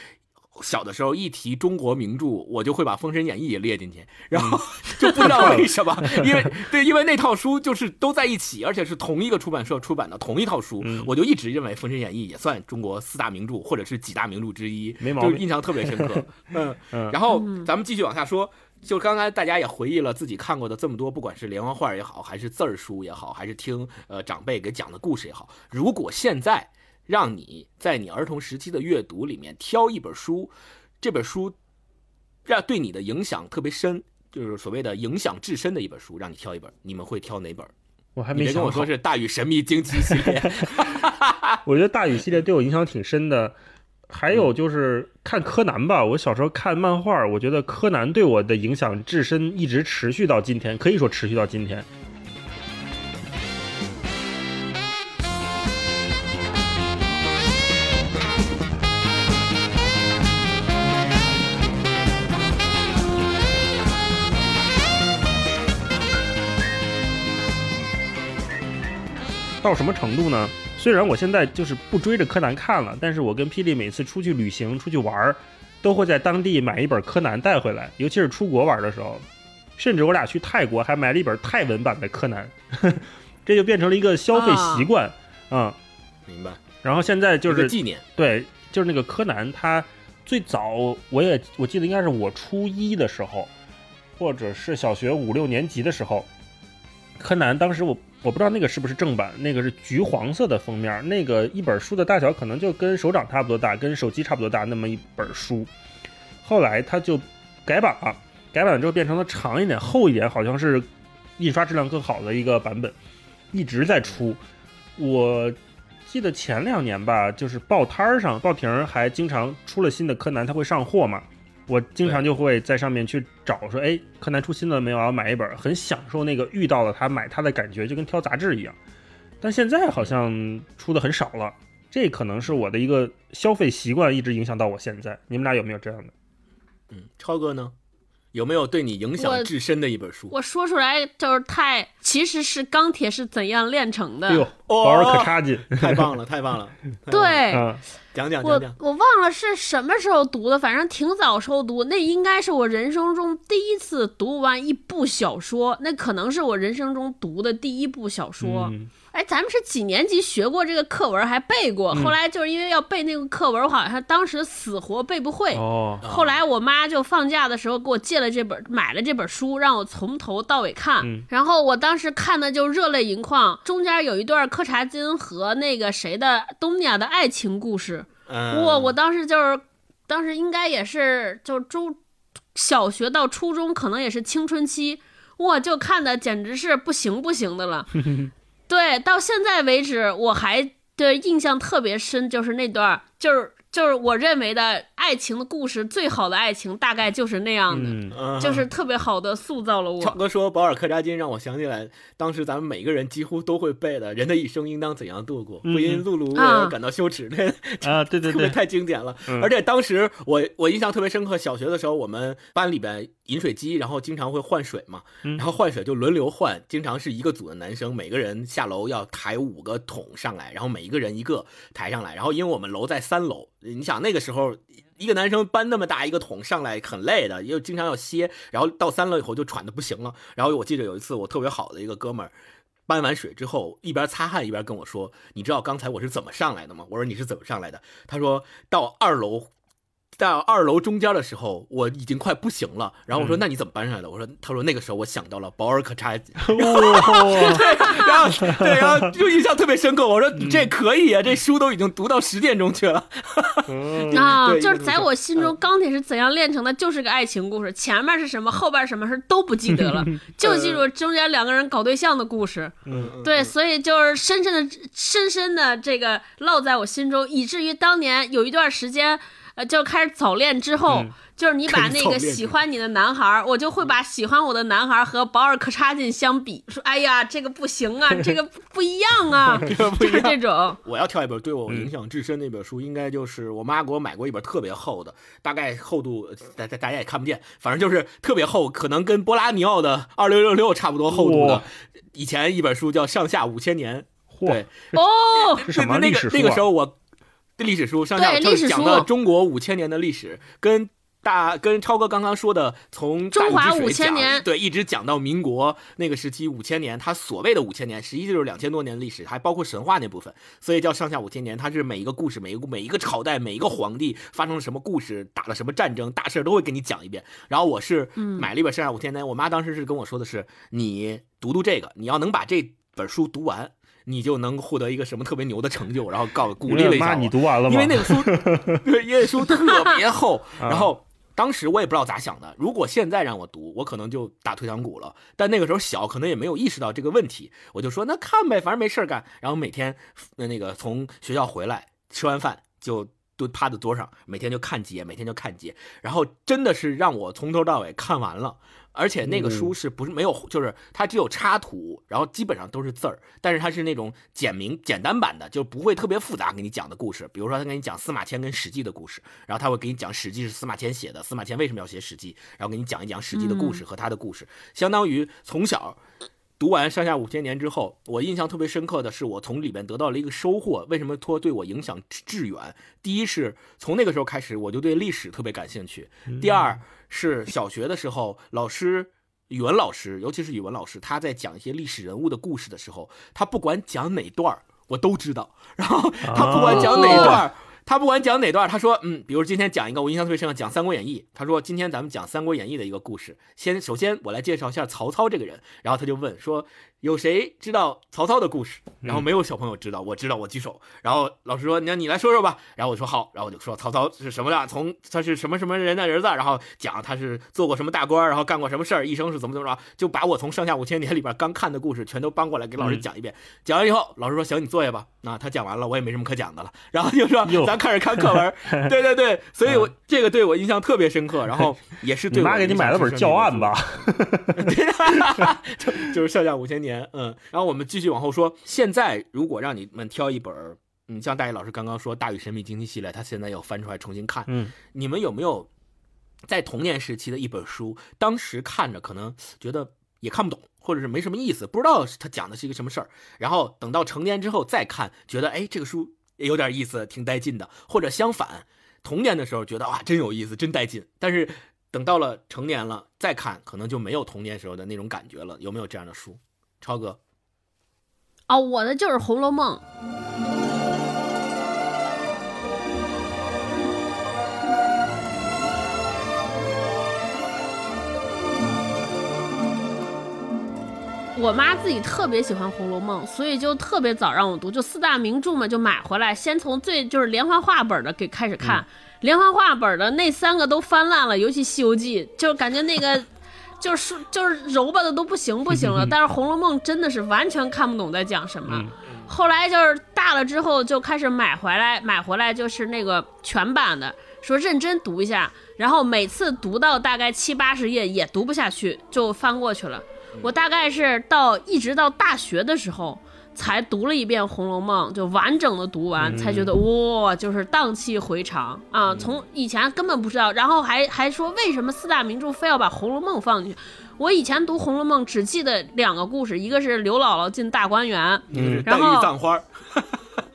小的时候一提中国名著，我就会把《封神演义》也列进去，然后 就不知道 为什么，因为对，因为那套书就是都在一起，而且是同一个出版社出版的同一套书，我就一直认为《封神演义》也算中国四大名著或者是几大名著之一，没毛病，印象特别深刻。嗯，然后咱们继续往下说，就刚才大家也回忆了自己看过的这么多，不管是连环画也好，还是字儿书也好，还是听呃长辈给讲的故事也好，如果现在。让你在你儿童时期的阅读里面挑一本书，这本书让对你的影响特别深，就是所谓的影响至深的一本书，让你挑一本，你们会挑哪本？我还没跟我说是《大禹神秘惊奇》系列。我觉得《大禹》系列对我影响挺深的。还有就是看柯南吧，我小时候看漫画，我觉得柯南对我的影响至深，一直持续到今天，可以说持续到今天。到什么程度呢？虽然我现在就是不追着柯南看了，但是我跟霹雳每次出去旅行、出去玩儿，都会在当地买一本柯南带回来。尤其是出国玩的时候，甚至我俩去泰国还买了一本泰文版的柯南，这就变成了一个消费习惯啊。明白。然后现在就是纪念，对，就是那个柯南，他最早我也我记得应该是我初一的时候，或者是小学五六年级的时候，柯南当时我。我不知道那个是不是正版，那个是橘黄色的封面，那个一本书的大小可能就跟手掌差不多大，跟手机差不多大那么一本书。后来它就改版了，改版之后变成了长一点、厚一点，好像是印刷质量更好的一个版本，一直在出。我记得前两年吧，就是报摊儿上报亭还经常出了新的柯南，它会上货嘛。我经常就会在上面去找，说，哎，柯南出新了没有？我要买一本，很享受那个遇到了他买他的感觉，就跟挑杂志一样。但现在好像出的很少了，这可能是我的一个消费习惯，一直影响到我现在。你们俩有没有这样的？嗯，超哥呢？有没有对你影响至深的一本书？我说出来就是太，其实是钢铁是怎样炼成的。哎呦，保尔可差劲，太棒了，太棒了。对，讲讲讲讲。我我忘了是什么时候读的，反正挺早时候读。那应该是我人生中第一次读完一部小说，那可能是我人生中读的第一部小说。哎，咱们是几年级学过这个课文，还背过。后来就是因为要背那个课文，我好像当时死活背不会。哦。后来我妈就放假的时候给我借了这本，买了这本书，让我从头到尾看。嗯。然后我当时看的就热泪盈眶，中间有一段柯察金和那个谁的东尼亚的爱情故事。嗯。哇！我当时就是，当时应该也是就中小学到初中，可能也是青春期，哇！就看的简直是不行不行的了。对，到现在为止，我还对印象特别深，就是那段，就是就是我认为的爱爱情的故事，最好的爱情大概就是那样的，嗯，嗯就是特别好的塑造了我。超哥说保尔柯察金让我想起来，当时咱们每个人几乎都会背的“人的一生应当怎样度过，嗯不因碌碌啊而感到羞耻”，这啊，对对 特别对，太经典了。嗯而且当时我我印象特别深刻，小学的时候我们班里边饮水机，然后经常会换水嘛，嗯然后换水就轮流换，经常是一个组的男生，每个人下楼要抬五个桶上来，然后每一个人一个抬上来，然后因为我们楼在三楼，你想那个时候。一个男生搬那么大一个桶上来很累的，又经常要歇，然后到三楼以后就喘的不行了。然后我记得有一次我特别好的一个哥们儿，搬完水之后一边擦汗一边跟我说：“你知道刚才我是怎么上来的吗？”我说：“你是怎么上来的？”他说到二楼。到二楼中间的时候，我已经快不行了。然后我说：“那你怎么搬上来的？”我说：“他说那个时候我想到了保尔可察金，哇，然后对，然后就印象特别深刻。我说你这可以啊，这书都已经读到十点钟去了。嗯 啊，就是在我心中，钢铁是怎样炼成的，就是个爱情故事，前面是什么，后边什么事都不记得了，就记 住中间两个人搞对象的故事。嗯对，所以就是深深的、深深的这个烙在我心中，以至于当年有一段时间，呃，就开始早恋之后，嗯就是你把那个喜欢你的男孩，我就会把喜欢我的男孩和保尔柯察金相比，说，哎呀，这个不行啊，这个不一样啊，就是这种。我要挑一本对我嗯影响至深的一本书，应该就是我妈给我买过一本特别厚的，大概厚度大大大家也看不见，反正就是特别厚，可能跟波拉尼奥的二六六六差不多厚度的。以前一本书叫《上下五千年》，嚯对，哦，是什么那个历史书啊那个时候我历史书上下就是讲到中国五千年的历史，跟大跟超哥刚刚说的从中华治水5000讲年对，一直讲到民国那个时期五千年，它所谓的五千年，实际就是两千多年的历史，还包括神话那部分，所以叫上下五千年。它是每一个故事，每一个每一个朝代，每一个皇帝发生了什么故事，打了什么战争，大事儿都会给你讲一遍。然后我是买了一本上下五千年，我妈当时是跟我说的是，你读读这个，你要能把这本书读完。你就能获得一个什么特别牛的成就，然后告鼓励了一下，我。你读完了吗？因为那个书，对，因为书特别厚，啊然后。当时我也不知道咋想的，如果现在让我读，我可能就打退堂鼓了。但那个时候小，可能也没有意识到这个问题，我就说那看呗，反正没事儿干。然后每天呃那个从学校回来，吃完饭就都趴在桌上，每天就看几页，每天就看几页。然后真的是让我从头到尾看完了，而且那个书是不是没有，就是它只有插图，然后基本上都是字儿，但是它是那种简明简单版的，就不会特别复杂给你讲的故事。比如说他给你讲司马迁跟史记的故事，然后他会给你讲史记是司马迁写的，司马迁为什么要写史记，然后给你讲一讲史记的故事和他的故事，相当于从小。读完《上下五千年》之后，我印象特别深刻的是，我从里面得到了一个收获。为什么说对我影响致远？第一是从那个时候开始，我就对历史特别感兴趣；第二是小学的时候，老师语文老师，尤其是语文老师，他在讲一些历史人物的故事的时候，他不管讲哪段儿我都知道。然后他不管讲哪段儿。他不管讲哪段，他说，嗯，比如今天讲一个我印象特别深的，讲《三国演义》。他说，今天咱们讲《三国演义》的一个故事。先，首先我来介绍一下曹操这个人。然后他就问说，有谁知道曹操的故事？然后没有小朋友知道，我知道，我举手。然后老师说，那你来说说吧。然后我说好，然后我就说曹操是什么的，从他是什么什么人的儿子，然后讲他是做过什么大官，然后干过什么事儿，一生是怎么怎么着，就把我从上下五千年里边刚看的故事全都搬过来给老师讲一遍。讲完以后，老师说行，你坐下吧。那他讲完了，我也没什么可讲的了。然后就说咱开始看课文。对对对，所以我这个对我印象特别深刻，然后也是对我你妈给你买了本教案吧？就就是上下五千年，嗯，然后我们继续往后说。现在如果让你们挑一本儿，嗯，像大宇老师刚刚说《大禹神秘经济》系列，他现在要翻出来重新看，嗯，你们有没有在童年时期的一本书，当时看着可能觉得也看不懂，或者是没什么意思，不知道他讲的是一个什么事儿，然后等到成年之后再看，觉得哎这个书也有点意思，挺带劲的，或者相反，童年的时候觉得哇真有意思，真带劲，但是等到了成年了再看，可能就没有童年时候的那种感觉了。有没有这样的书？超哥，哦，我的就是《红楼梦》。我妈自己特别喜欢《红楼梦》，所以就特别早让我读，就四大名著嘛，就买回来，先从最就是连环画本的给开始看，连环画本的那三个都翻烂了，尤其《西游记》，就感觉那个就是就是揉巴的都不行不行了。但是《红楼梦》真的是完全看不懂在讲什么。后来就是大了之后就开始买回来，买回来就是那个全版的，说认真读一下，然后每次读到大概七八十页也读不下去，就翻过去了。我大概是到一直到大学的时候。才读了一遍《红楼梦》，就完整的读完，才觉得哇，就是荡气回肠啊！从以前根本不知道，然后还还说为什么四大名著非要把《红楼梦》放进去？我以前读《红楼梦》只记得两个故事，一个是刘姥姥进大观园，嗯，然后黛玉葬花儿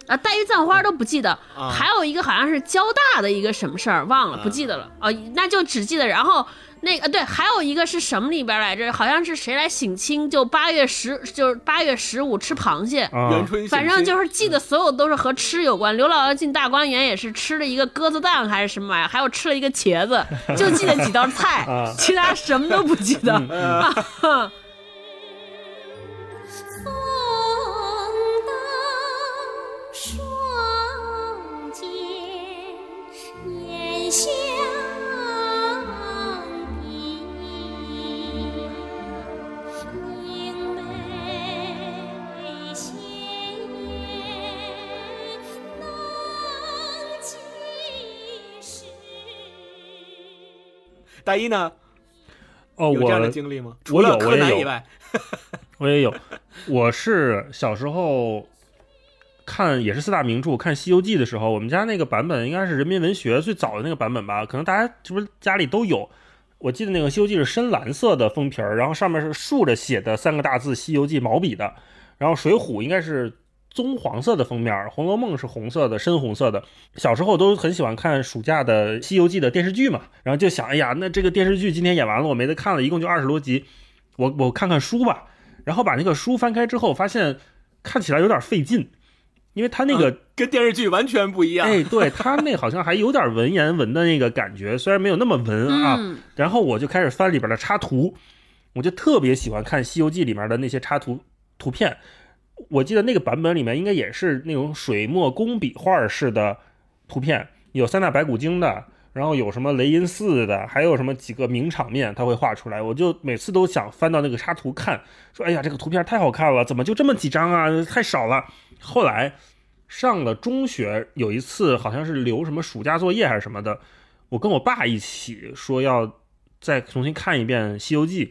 啊，黛玉葬花都不记得，还有一个好像是交大的一个什么事儿，忘了，不记得了啊，那就只记得然后。那个对，还有一个是什么里边来着？好像是谁来省亲？就八月十，就是八月十五吃螃蟹。元春反正就是记得所有都是和吃有关。刘姥姥进大观园也是吃了一个鸽子蛋还是什么玩意儿，还有吃了一个茄子，就记得几道菜，其他什么都不记得。大一呢？哦，有这样的我经历吗？我除了有，我也有柯南以外，我也有。我是小时候看也是四大名著，看《西游记》的时候，我们家那个版本应该是人民文学最早的那个版本吧？可能大家是不是家里都有？我记得那个《西游记》是深蓝色的封皮儿，然后上面是竖着写的三个大字《西游记》毛笔的，然后《水浒》应该是棕黄色的封面，《红楼梦》是红色的，深红色的。小时候都很喜欢看暑假的《西游记》的电视剧嘛，然后就想，哎呀，那这个电视剧今天演完了，我没得看了，一共就二十多集，我我看看书吧。然后把那个书翻开之后，发现看起来有点费劲，因为它那个、跟电视剧完全不一样。哎，对它 那好像还有点文言文的那个感觉，虽然没有那么文啊。嗯然后我就开始翻里边的插图，我就特别喜欢看《西游记》里面的那些插图图片。我记得那个版本里面应该也是那种水墨工笔画式的图片，有三打白骨精的，然后有什么雷音寺的，还有什么几个名场面他会画出来。我就每次都想翻到那个插图看，说哎呀这个图片太好看了，怎么就这么几张啊？太少了。后来上了中学，有一次好像是留什么暑假作业还是什么的，我跟我爸一起说要再重新看一遍《西游记》。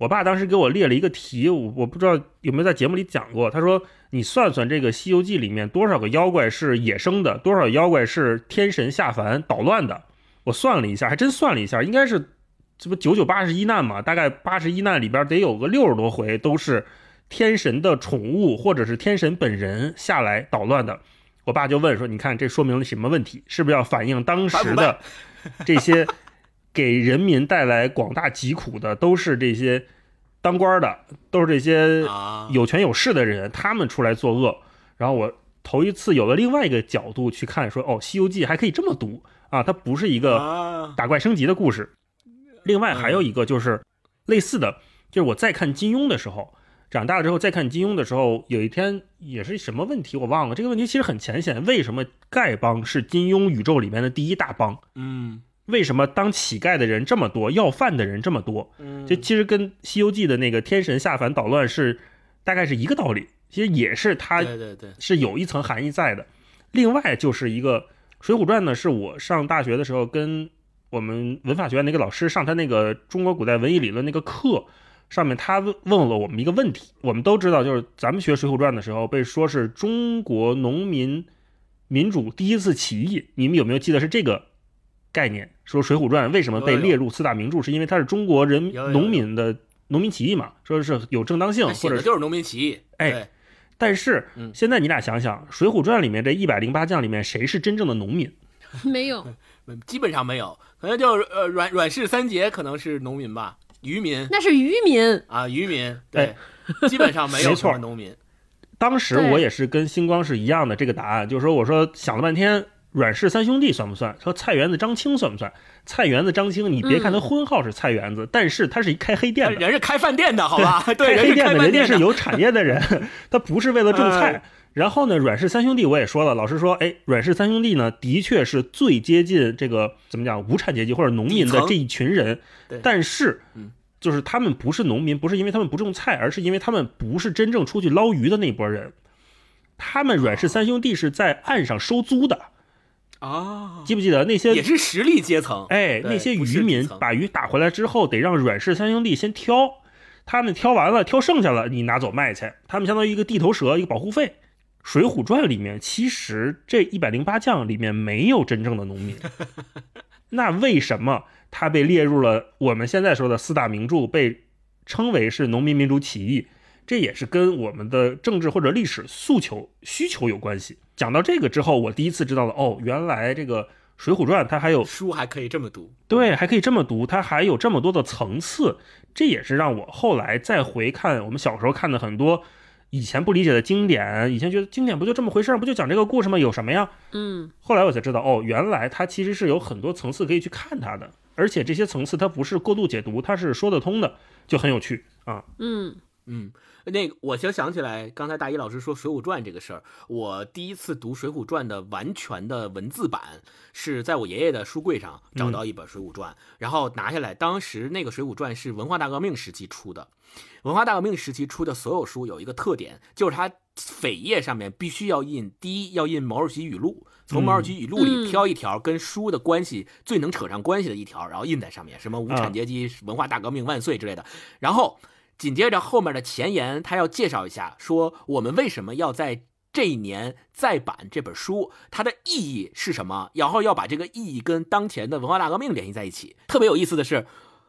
我爸当时给我列了一个题，我我不知道有没有在节目里讲过。他说：“你算算这个《西游记》里面多少个妖怪是野生的，多少妖怪是天神下凡捣乱的。”我算了一下，还真算了一下，应该是这不九九八十一难嘛？大概八十一难里边得有个六十多回都是天神的宠物或者是天神本人下来捣乱的。我爸就问说：“你看这说明了什么问题？是不是要反映当时的这些给人民带来广大疾苦的都是这些当官的，都是这些啊有权有势的人，他们出来作恶？”然后我头一次有了另外一个角度去看，说：“哦，《西游记》还可以这么读啊！它不是一个啊，打怪升级的故事。另外还有一个就是类似的，就是我在看金庸的时候，长大了之后再看金庸的时候，有一天也是什么问题我忘了，这个问题其实很浅显，为什么丐帮是金庸宇宙里面的第一大帮？嗯为什么当乞丐的人这么多，要饭的人这么多？嗯，这其实跟《西游记》的那个天神下凡捣乱是大概是一个道理，其实也是它对对对，是有一层含义在的。另外就是一个《水浒传》呢，是我上大学的时候跟我们文法学院那个老师上他那个中国古代文艺理论那个课，上面他问问了我们一个问题。我们都知道，就是咱们学《水浒传》的时候被说是中国农民民主第一次起义，你们有没有记得是这个概念？说《水浒传》为什么被列入四大名著，是因为它是中国人农民的农民起义嘛？说是有正当性，或者就是农民起义。哎，但是嗯现在你俩想想，《水浒传》里面这一百零八将里面谁是真正的农民？没有，嗯 基本上没有，可能就是呃阮阮氏三杰可能是农民吧，渔民那是渔民。啊渔民，对，基本上没 有错么农民。当时我也是跟星光是一样的这个答案，就是说我说想了半天，阮氏三兄弟算不算？说菜园子、张青算不算？菜园子、张青，你别看他婚号是菜园子，但是他是一开黑店的，人是开饭店的，好吧？对，开黑店的，人家是有产业的人，他不是为了种菜。然后呢，阮氏三兄弟我也说了，老师说，哎，阮氏三兄弟呢，的确是最接近这个怎么讲无产阶级或者农民的这一群人对，但是嗯，就是他们不是农民，不是因为他们不种菜，而是因为他们不是真正出去捞鱼的那波人。他们阮氏三兄弟是在岸上收租的，啊，记不记得那些也是实力阶层？哎，那些渔民把鱼打回来之后，得让阮氏三兄弟先挑，他们挑完了，挑剩下了，你拿走卖去。他们相当于一个地头蛇，一个保护费。《水浒传》里面其实这一百零八将里面没有真正的农民，那为什么他被列入了我们现在说的四大名著，被称为是农民民主起义？这也是跟我们的政治或者历史诉求需求有关系。讲到这个之后，我第一次知道了，哦，原来这个《水浒传》它还有书还可以这么读，对，还可以这么读，它还有这么多的层次，这也是让我后来再回看我们小时候看的很多以前不理解的经典，以前觉得经典不就这么回事儿，不就讲这个故事吗？有什么呀？嗯后来我才知道，哦，原来它其实是有很多层次可以去看它的，而且这些层次它不是过度解读，它是说得通的，就很有趣啊。嗯嗯，那个我就想起来，刚才大一老师说《水浒传》这个事儿，我第一次读《水浒传》的完全的文字版是在我爷爷的书柜上找到一本《水浒传》，然后拿下来。当时那个《水浒传》是文化大革命时期出的，文化大革命时期出的所有书有一个特点，就是它扉页上面必须要印第一要印毛主席语录，从毛主席语录里嗯挑一条跟书的关系最能扯上关系的一条，然后印在上面，什么无产阶级、文化大革命万岁之类的，然后。紧接着后面的前言，他要介绍一下，说我们为什么要在这一年再版这本书，它的意义是什么，然后要把这个意义跟当前的文化大革命联系在一起。特别有意思的是，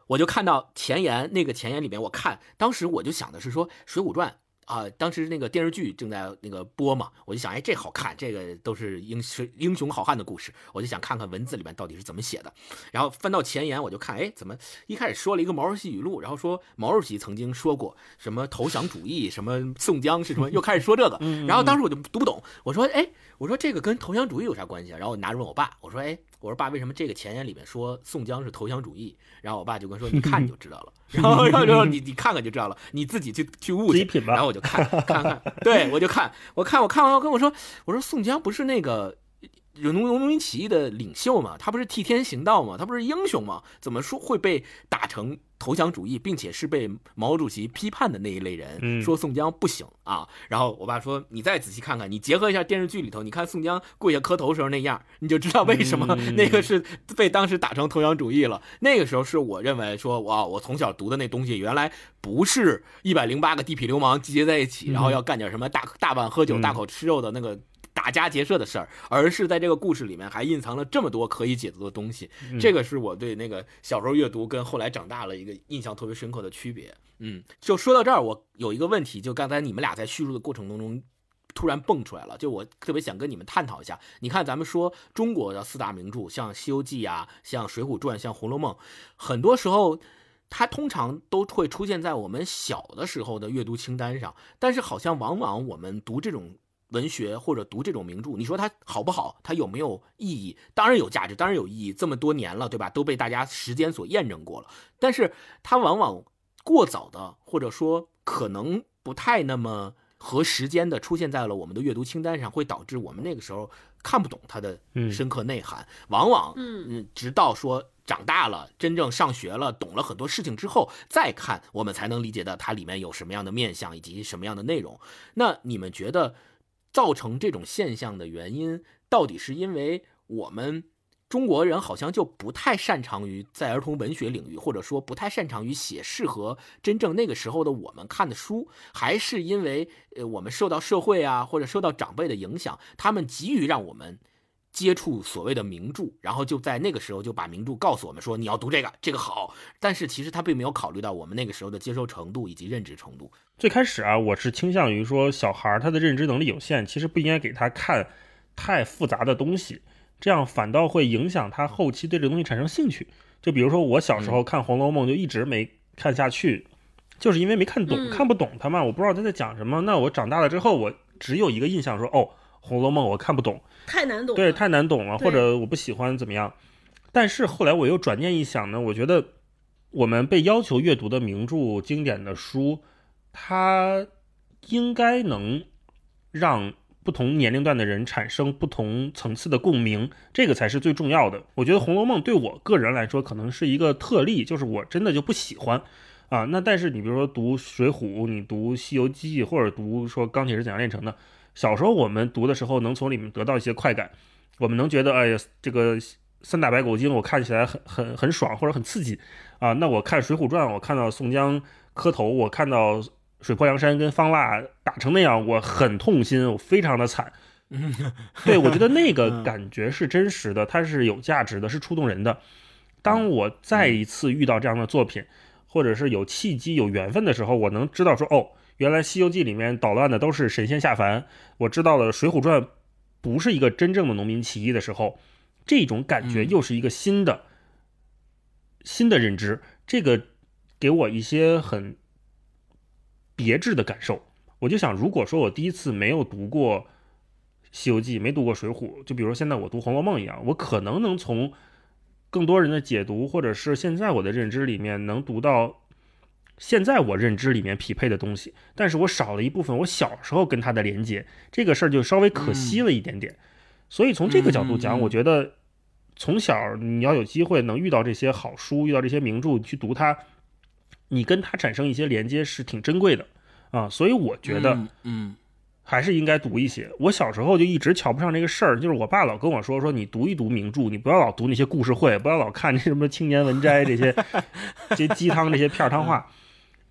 我就看到前言，那个前言里面，我看当时我就想的是说《水浒传》。啊，当时那个电视剧正在那个播嘛，我就想，哎，这好看，这个都是英雄英雄好汉的故事，我就想看看文字里面到底是怎么写的。然后翻到前言，我就看，哎，怎么一开始说了一个毛主席语录，然后说毛主席曾经说过什么投降主义，什么宋江是什么，又开始说这个。然后当时我就读不懂，我说，哎，我说这个跟投降主义有啥关系啊？然后我拿着问我爸，我说，哎，我说爸，为什么这个前言里面说宋江是投降主义？然后我爸就跟我说，你看你就知道了。然后然后你你看看就知道了，你自己去去悟去然后我就看看看，对我就看，我看我看完，我跟我说，我说宋江不是那个。农农民起义的领袖嘛，他不是替天行道嘛，他不是英雄嘛？怎么说会被打成投降主义，并且是被毛主席批判的那一类人？嗯说宋江不行啊。然后我爸说：“你再仔细看看，你结合一下电视剧里头，你看宋江跪下磕头时候那样，你就知道为什么嗯 那个是被当时打成投降主义了。那个时候是我认为说，哇，我从小读的那东西原来不是一百零八个地痞流氓集结在一起，然后要干点什么大大碗喝酒、嗯大口吃肉的那个。”打家劫舍的事儿，而是在这个故事里面还隐藏了这么多可以解读的东西。嗯这个是我对那个小时候阅读跟后来长大了一个印象特别深刻的区别。嗯，就说到这儿，我有一个问题，就刚才你们俩在叙述的过程当中。突然蹦出来了，就我特别想跟你们探讨一下。你看，咱们说中国的四大名著，像《西游记》啊，像《水浒传》，像《红楼梦》，很多时候它通常都会出现在我们小的时候的阅读清单上，但是好像往往我们读这种文学或者读这种名著，你说它好不好？它有没有意义？当然有价值，当然有意义。这么多年了，对吧？都被大家时间所验证过了。但是它往往过早的，或者说可能不太那么和时间的出现在了我们的阅读清单上，会导致我们那个时候看不懂它的嗯深刻内涵。往往嗯嗯，直到说长大了，真正上学了，懂了很多事情之后，再看我们才能理解到它里面有什么样的面相以及什么样的内容。那你们觉得造成这种现象的原因，到底是因为我们中国人好像就不太擅长于在儿童文学领域，或者说不太擅长于写适合真正那个时候的我们看的书，还是因为呃我们受到社会啊或者受到长辈的影响，他们急于让我们接触所谓的名著，然后就在那个时候就把名著告诉我们说你要读这个，这个好。但是其实他并没有考虑到我们那个时候的接受程度以及认知程度。最开始啊，我是倾向于说，小孩儿他的认知能力有限，其实不应该给他看太复杂的东西，这样反倒会影响他后期对这东西产生兴趣。就比如说我小时候看《红楼梦》，就一直没看下去，就是因为没看懂，嗯看不懂他嘛，我不知道他在讲什么。那我长大了之后，我只有一个印象说，哦，《红楼梦》我看不懂，太难懂。对，太难懂了，或者我不喜欢怎么样。但是后来我又转念一想呢，我觉得我们被要求阅读的名著、经典的书，它应该能让不同年龄段的人产生不同层次的共鸣，这个才是最重要的。我觉得《红楼梦》对我个人来说可能是一个特例，就是我真的就不喜欢。啊，那但是你比如说读《水浒》，你读《西游记》，或者读说《钢铁是怎样炼成的》，小时候我们读的时候能从里面得到一些快感，我们能觉得，哎呀，这个三打白骨精我看起来很很很爽或者很刺激啊，那我看《水浒传》，我看到宋江磕头，我看到水泊梁山跟方腊打成那样，我很痛心，我非常的惨。对，我觉得那个感觉是真实的，它是有价值的，是触动人的。当我再一次遇到这样的作品，或者是有契机、有缘分的时候，我能知道说，哦，原来《西游记》里面捣乱的都是神仙下凡，我知道了《水浒传》不是一个真正的农民起义的时候，这种感觉又是一个新的、新的认知。这个给我一些很别致的感受。我就想，如果说我第一次没有读过《西游记》，没读过《水浒》，就比如说现在我读《红楼梦》一样，我可能能从更多人的解读，或者是现在我的认知里面，能读到现在我认知里面匹配的东西，但是我少了一部分我小时候跟它的连接，这个事儿就稍微可惜了一点点。所以从这个角度讲，我觉得从小你要有机会能遇到这些好书，遇到这些名著，你去读它，你跟它产生一些连接是挺珍贵的啊。所以我觉得，嗯，还是应该读一些。我小时候就一直瞧不上这个事儿，就是我爸老跟我说说，你读一读名著，你不要老读那些故事会，不要老看那什么青年文摘这些这些鸡汤这些片儿汤话。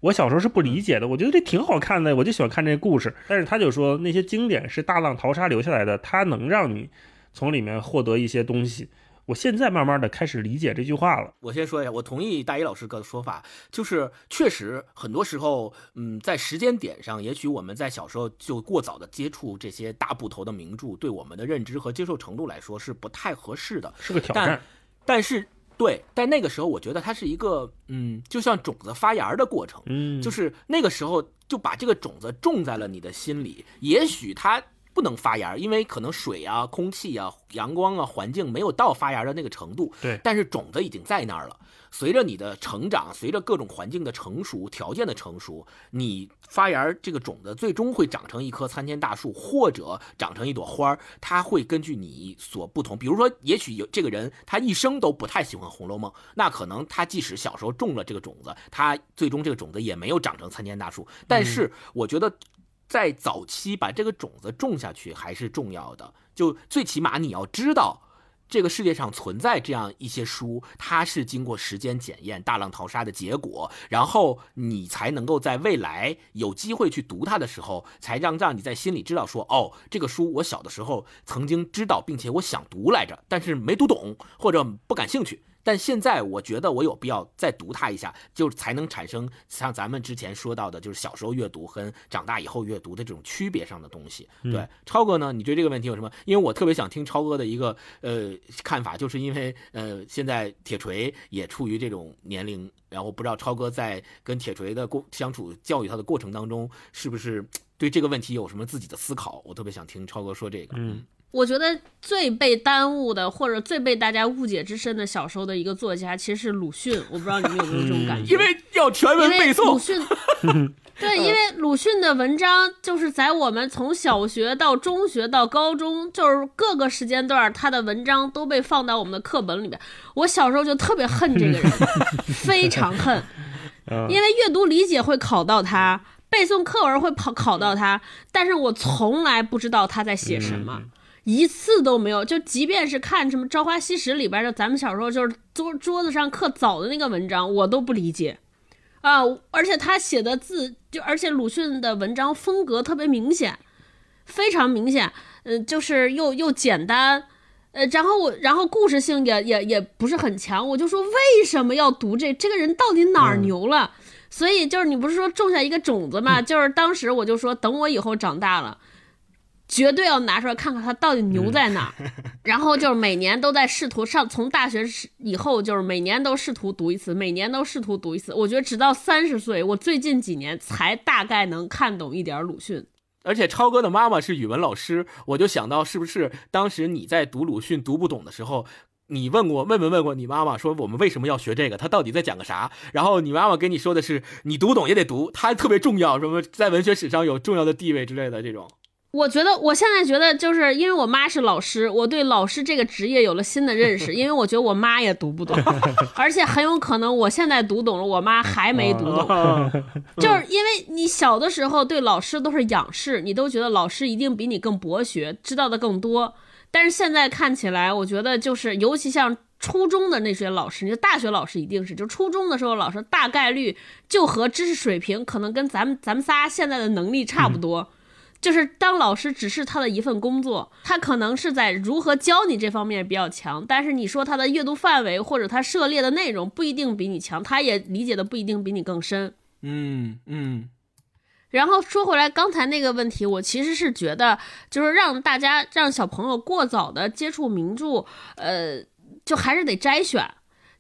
我小时候是不理解的，我觉得这挺好看的，我就喜欢看这些故事。但是他就说那些经典是大浪淘沙留下来的，它能让你从里面获得一些东西。我现在慢慢的开始理解这句话了。我先说一下，我同意大一老师的说法，就是确实很多时候，嗯，在时间点上，也许我们在小时候就过早的接触这些大部头的名著，对我们的认知和接受程度来说是不太合适的，是个挑但战。但是对，但那个时候我觉得它是一个，嗯，就像种子发芽的过程，嗯，就是那个时候就把这个种子种在了你的心里，也许它不能发芽，因为可能水啊、空气啊、阳光啊、环境没有到发芽的那个程度，对但是种子已经在那儿了。随着你的成长，随着各种环境的成熟、条件的成熟，你发芽这个种子最终会长成一棵参天大树，或者长成一朵花儿。它会根据你所不同，比如说，也许有这个人他一生都不太喜欢《红楼梦》，那可能他即使小时候种了这个种子，他最终这个种子也没有长成参天大树。但是我觉得。在早期把这个种子种下去还是重要的，就最起码你要知道，这个世界上存在这样一些书，它是经过时间检验、大浪淘沙的结果，然后你才能够在未来有机会去读它的时候，才让让你在心里知道说，哦，这个书我小的时候曾经知道，并且我想读来着，但是没读懂或者不感兴趣。但现在我觉得我有必要再读它一下，就才能产生像咱们之前说到的，就是小时候阅读和长大以后阅读的这种区别上的东西。对，超哥呢，你对这个问题有什么？因为我特别想听超哥的一个呃看法，就是因为呃现在铁锤也处于这种年龄，然后不知道超哥在跟铁锤的过相处、教育他的过程当中，是不是对这个问题有什么自己的思考？我特别想听超哥说这个。嗯，我觉得最被耽误的，或者最被大家误解之深的小时候的一个作家，其实是鲁迅。我不知道你们有没有这种感 觉？因为要全文背诵鲁。迅，对，因为鲁迅的文章就是在我们从小学到中学到高中，就是各个时间段，他的文章都被放到我们的课本里面。我小时候就特别恨这个人，非常恨，因为阅读理解会考到他，背诵课文会考考到他，但是我从来不知道他在写什么。一次都没有，就即便是看什么《朝花夕拾》里边的，咱们小时候就是桌桌子上刻枣的那个文章，我都不理解啊！而且他写的字，就而且鲁迅的文章风格特别明显，非常明显，嗯、就是又又简单，呃，然后我然后故事性也也也不是很强，我就说为什么要读这？这个人到底哪儿牛了？所以就是你不是说种下一个种子嘛？就是当时我就说，等我以后长大了。绝对要拿出来看看他到底牛在哪儿，然后就是每年都在试图上，从大学以后就是每年都试图读一次，每年都试图读一次。我觉得直到三十岁，我最近几年才大概能看懂一点鲁迅。而且超哥的妈妈是语文老师，我就想到是不是当时你在读鲁迅读不懂的时候，你问过问没问过你妈妈说我们为什么要学这个，他到底在讲个啥？然后你妈妈跟你说的是你读懂也得读，它特别重要，什么在文学史上有重要的地位之类的这种。我觉得我现在觉得，就是因为我妈是老师，我对老师这个职业有了新的认识。因为我觉得我妈也读不懂，而且很有可能我现在读懂了，我妈还没读懂。就是因为你小的时候对老师都是仰视，你都觉得老师一定比你更博学，知道的更多。但是现在看起来，我觉得就是尤其像初中的那些老师，你就大学老师一定是，就初中的时候老师大概率就和知识水平可能跟咱们咱们仨现在的能力差不多。就是当老师只是他的一份工作，他可能是在如何教你这方面比较强，但是你说他的阅读范围或者他涉猎的内容不一定比你强，他也理解的不一定比你更深。嗯嗯，然后说回来，刚才那个问题，我其实是觉得，就是让大家让小朋友过早的接触名著，呃，就还是得摘选。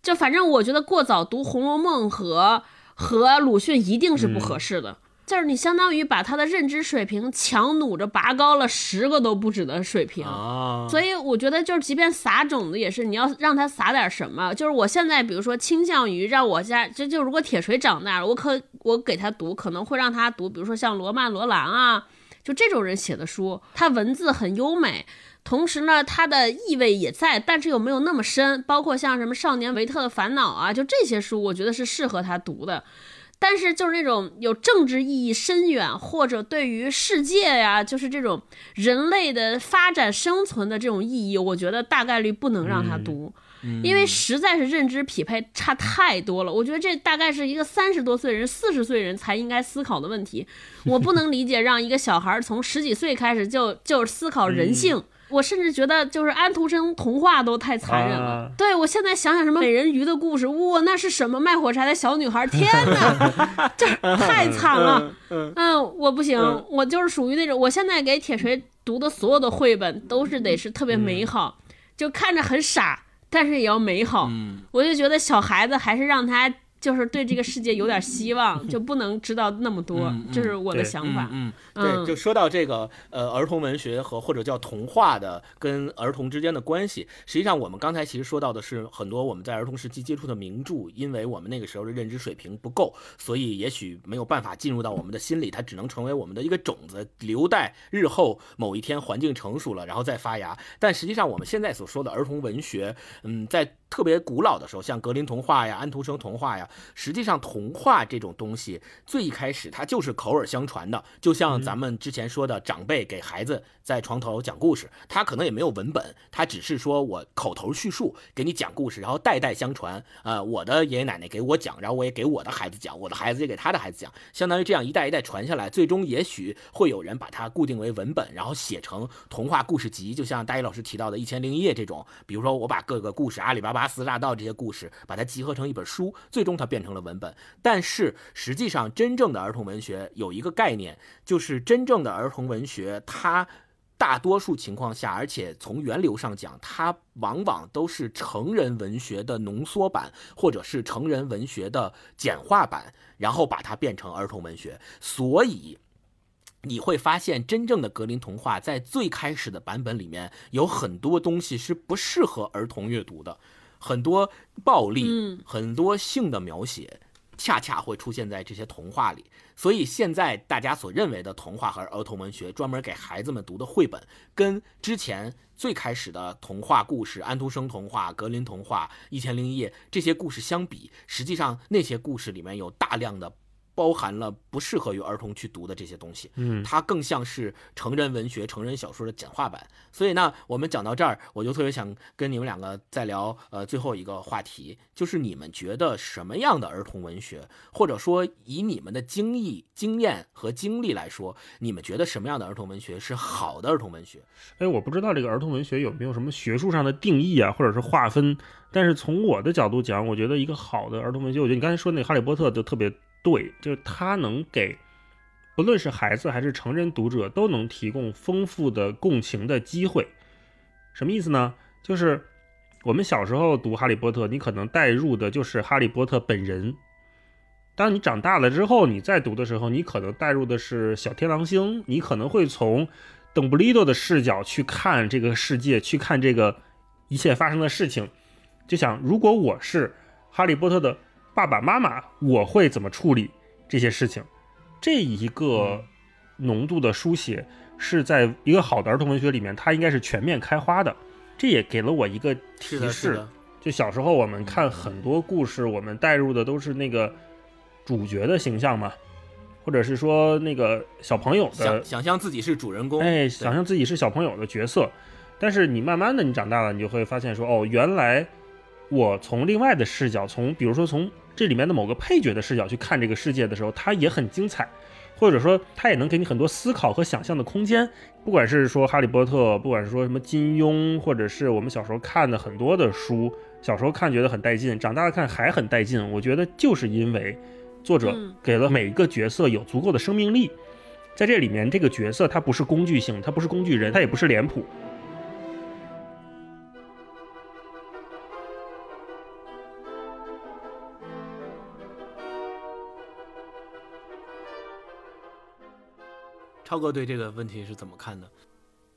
就反正我觉得过早读《红楼梦》和和鲁迅一定是不合适的。就是你相当于把他的认知水平强弩着拔高了十个都不止的水平，啊，所以我觉得就是即便撒种子也是你要让他撒点什么。就是我现在比如说倾向于让我家这就如果铁锤长大了，我可我给他读可能会让他读，比如说像罗曼罗兰啊，就这种人写的书，他文字很优美，同时呢他的意味也在，但是又没有那么深。包括像什么少年维特的烦恼啊，就这些书，我觉得是适合他读的。但是就是那种有政治意义深远，或者对于世界呀，就是这种人类的发展生存的这种意义，我觉得大概率不能让他读，因为实在是认知匹配差太多了。我觉得这大概是一个三十多岁人、四十岁人才应该思考的问题。我不能理解让一个小孩从十几岁开始就就思考人性。我甚至觉得，就是安徒生童话都太残忍了。啊对我现在想想，什么美人鱼的故事，哇，那是什么卖火柴的小女孩？天哪，这太惨了。嗯，我不行，我就是属于那种，我现在给铁锤读的所有的绘本都是得是特别美好，就看着很傻，但是也要美好。嗯我就觉得小孩子还是让他就是对这个世界有点希望，就不能知道那么多，这是我的想法。嗯，嗯对，就说到这个呃儿童文学和或者叫童话的跟儿童之间的关系，实际上我们刚才其实说到的是很多我们在儿童时期接触的名著，因为我们那个时候的认知水平不够，所以也许没有办法进入到我们的心里，它只能成为我们的一个种子，留待日后某一天环境成熟了，然后再发芽。但实际上我们现在所说的儿童文学，嗯，在特别古老的时候，像格林童话呀、安徒生童话呀，实际上童话这种东西最一开始它就是口耳相传的，就像咱们之前说的，长辈给孩子在床头讲故事，他可能也没有文本，他只是说我口头叙述给你讲故事，然后代代相传。呃，我的爷爷奶奶给我讲，然后我也给我的孩子讲，我的孩子也给他的孩子讲，相当于这样一代一代传下来，最终也许会有人把它固定为文本，然后写成童话故事集，就像大一老师提到的《一千零一夜》这种，比如说我把各个故事，阿里巴巴、四大盗这些故事，把它集合成一本书，最终它变成了文本。但是实际上，真正的儿童文学有一个概念，就是真正的儿童文学，它大多数情况下，而且从源流上讲，它往往都是成人文学的浓缩版，或者是成人文学的简化版，然后把它变成儿童文学。所以。你会发现，真正的格林童话在最开始的版本里面，有很多东西是不适合儿童阅读的，很多暴力，嗯很多性的描写，恰恰会出现在这些童话里。所以现在大家所认为的童话和儿童文学，专门给孩子们读的绘本，跟之前最开始的童话故事——安徒生童话、格林童话、一千零一夜这些故事相比，实际上那些故事里面有大量的。包含了不适合于儿童去读的这些东西，嗯它更像是成人文学、成人小说的简化版。所以呢，我们讲到这儿，我就特别想跟你们两个再聊呃最后一个话题，就是你们觉得什么样的儿童文学，或者说以你们的经历、经验和经历来说，你们觉得什么样的儿童文学是好的儿童文学？哎，我不知道这个儿童文学有没有什么学术上的定义啊，或者是划分。但是从我的角度讲，我觉得一个好的儿童文学，我觉得你刚才说那《哈利波特》就特别对，就是它能给不论是孩子还是成人读者都能提供丰富的共情的机会。什么意思呢？就是我们小时候读《哈利波特》，你可能带入的就是哈利波特本人。当你长大了之后，你再读的时候，你可能带入的是小天狼星，你可能会从邓布利多的视角去看这个世界，去看这个一切发生的事情，就想如果我是哈利波特的爸爸妈妈，我会怎么处理这些事情？这一个浓度的书写是在一个好的儿童文学里面，它应该是全面开花的。这也给了我一个提示，就小时候我们看很多故事，我们带入的都是那个主角的形象嘛，或者是说那个小朋友的想想象自己是主人公，哎，想象自己是小朋友的角色，但是你慢慢的你长大了，你就会发现说，哦，原来我从另外的视角，从比如说从这里面的某个配角的视角去看这个世界的时候，它也很精彩，或者说它也能给你很多思考和想象的空间。不管是说哈利波特，不管是说什么金庸，或者是我们小时候看的很多的书，小时候看觉得很带劲，长大了看还很带劲。我觉得就是因为作者嗯给了每一个角色有足够的生命力。在这里面，这个角色他不是工具性，他不是工具人，他也不是脸谱，超哥对这个问题是怎么看的？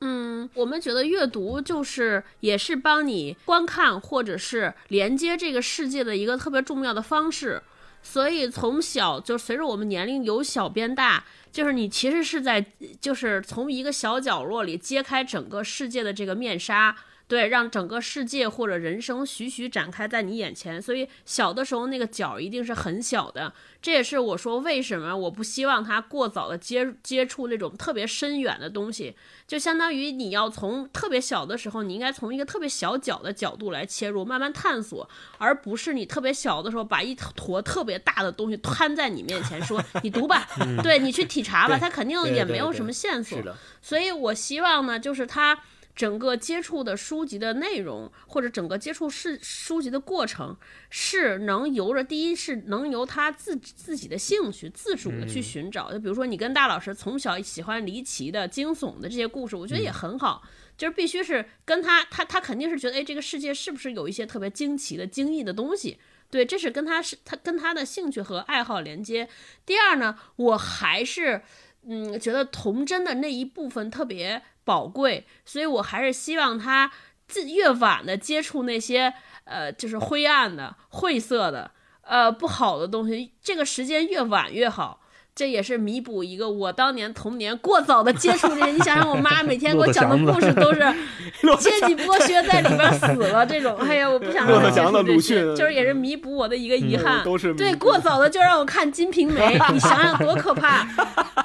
嗯，我们觉得阅读就是也是帮你观看或者是连接这个世界的一个特别重要的方式。所以从小就随着我们年龄由小变大，就是你其实是在就是从一个小角落里揭开整个世界的这个面纱。对，让整个世界或者人生徐徐展开在你眼前，所以小的时候那个角一定是很小的。这也是我说为什么我不希望他过早的接接触那种特别深远的东西，就相当于你要从特别小的时候，你应该从一个特别小角的角度来切入，慢慢探索，而不是你特别小的时候把一坨特别大的东西摊在你面前说 你读吧，对你去体察吧，他肯定也没有什么线索所以我希望呢，就是他整个接触的书籍的内容，或者整个接触是书籍的过程，是能由着第一是能由他自自己的兴趣自主的去寻找。就比如说你跟大老师从小喜欢离奇的、惊悚的这些故事，我觉得也很好。就是必须是跟他，他他肯定是觉得，哎，这个世界是不是有一些特别惊奇的、惊异的东西？对，这是跟他是他跟他的兴趣和爱好连接。第二呢，我还是嗯觉得童真的那一部分特别宝贵，所以我还是希望他自越晚的接触那些呃就是灰暗的、晦涩的、呃不好的东西，这个时间越晚越好。这也是弥补一个我当年童年过早的接触这些。你想想，我妈每天给我讲的故事都是 阶级剥削在里边死了这种，哎呀，我不想让他接触这些，就是也是弥补我的一个遗憾。都是对，过早的就让我看《金瓶梅》，你想想多可怕！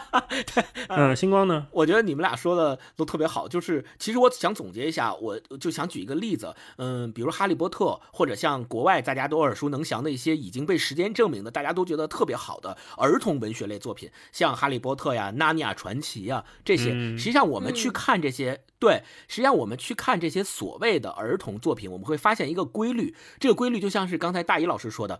嗯，星光呢？我觉得你们俩说的都特别好，就是其实我想总结一下，我就想举一个例子，嗯，比如《哈利波特》，或者像国外大家都耳熟能详的一些已经被时间证明的，大家都觉得特别好的儿童文学类作品，像《哈利波特》呀、《纳尼亚传奇》呀这些。嗯实际上我们去嗯看这些，对，实际上我们去看这些所谓的儿童作品，我们会发现一个规律，这个规律就像是刚才大一老师说的，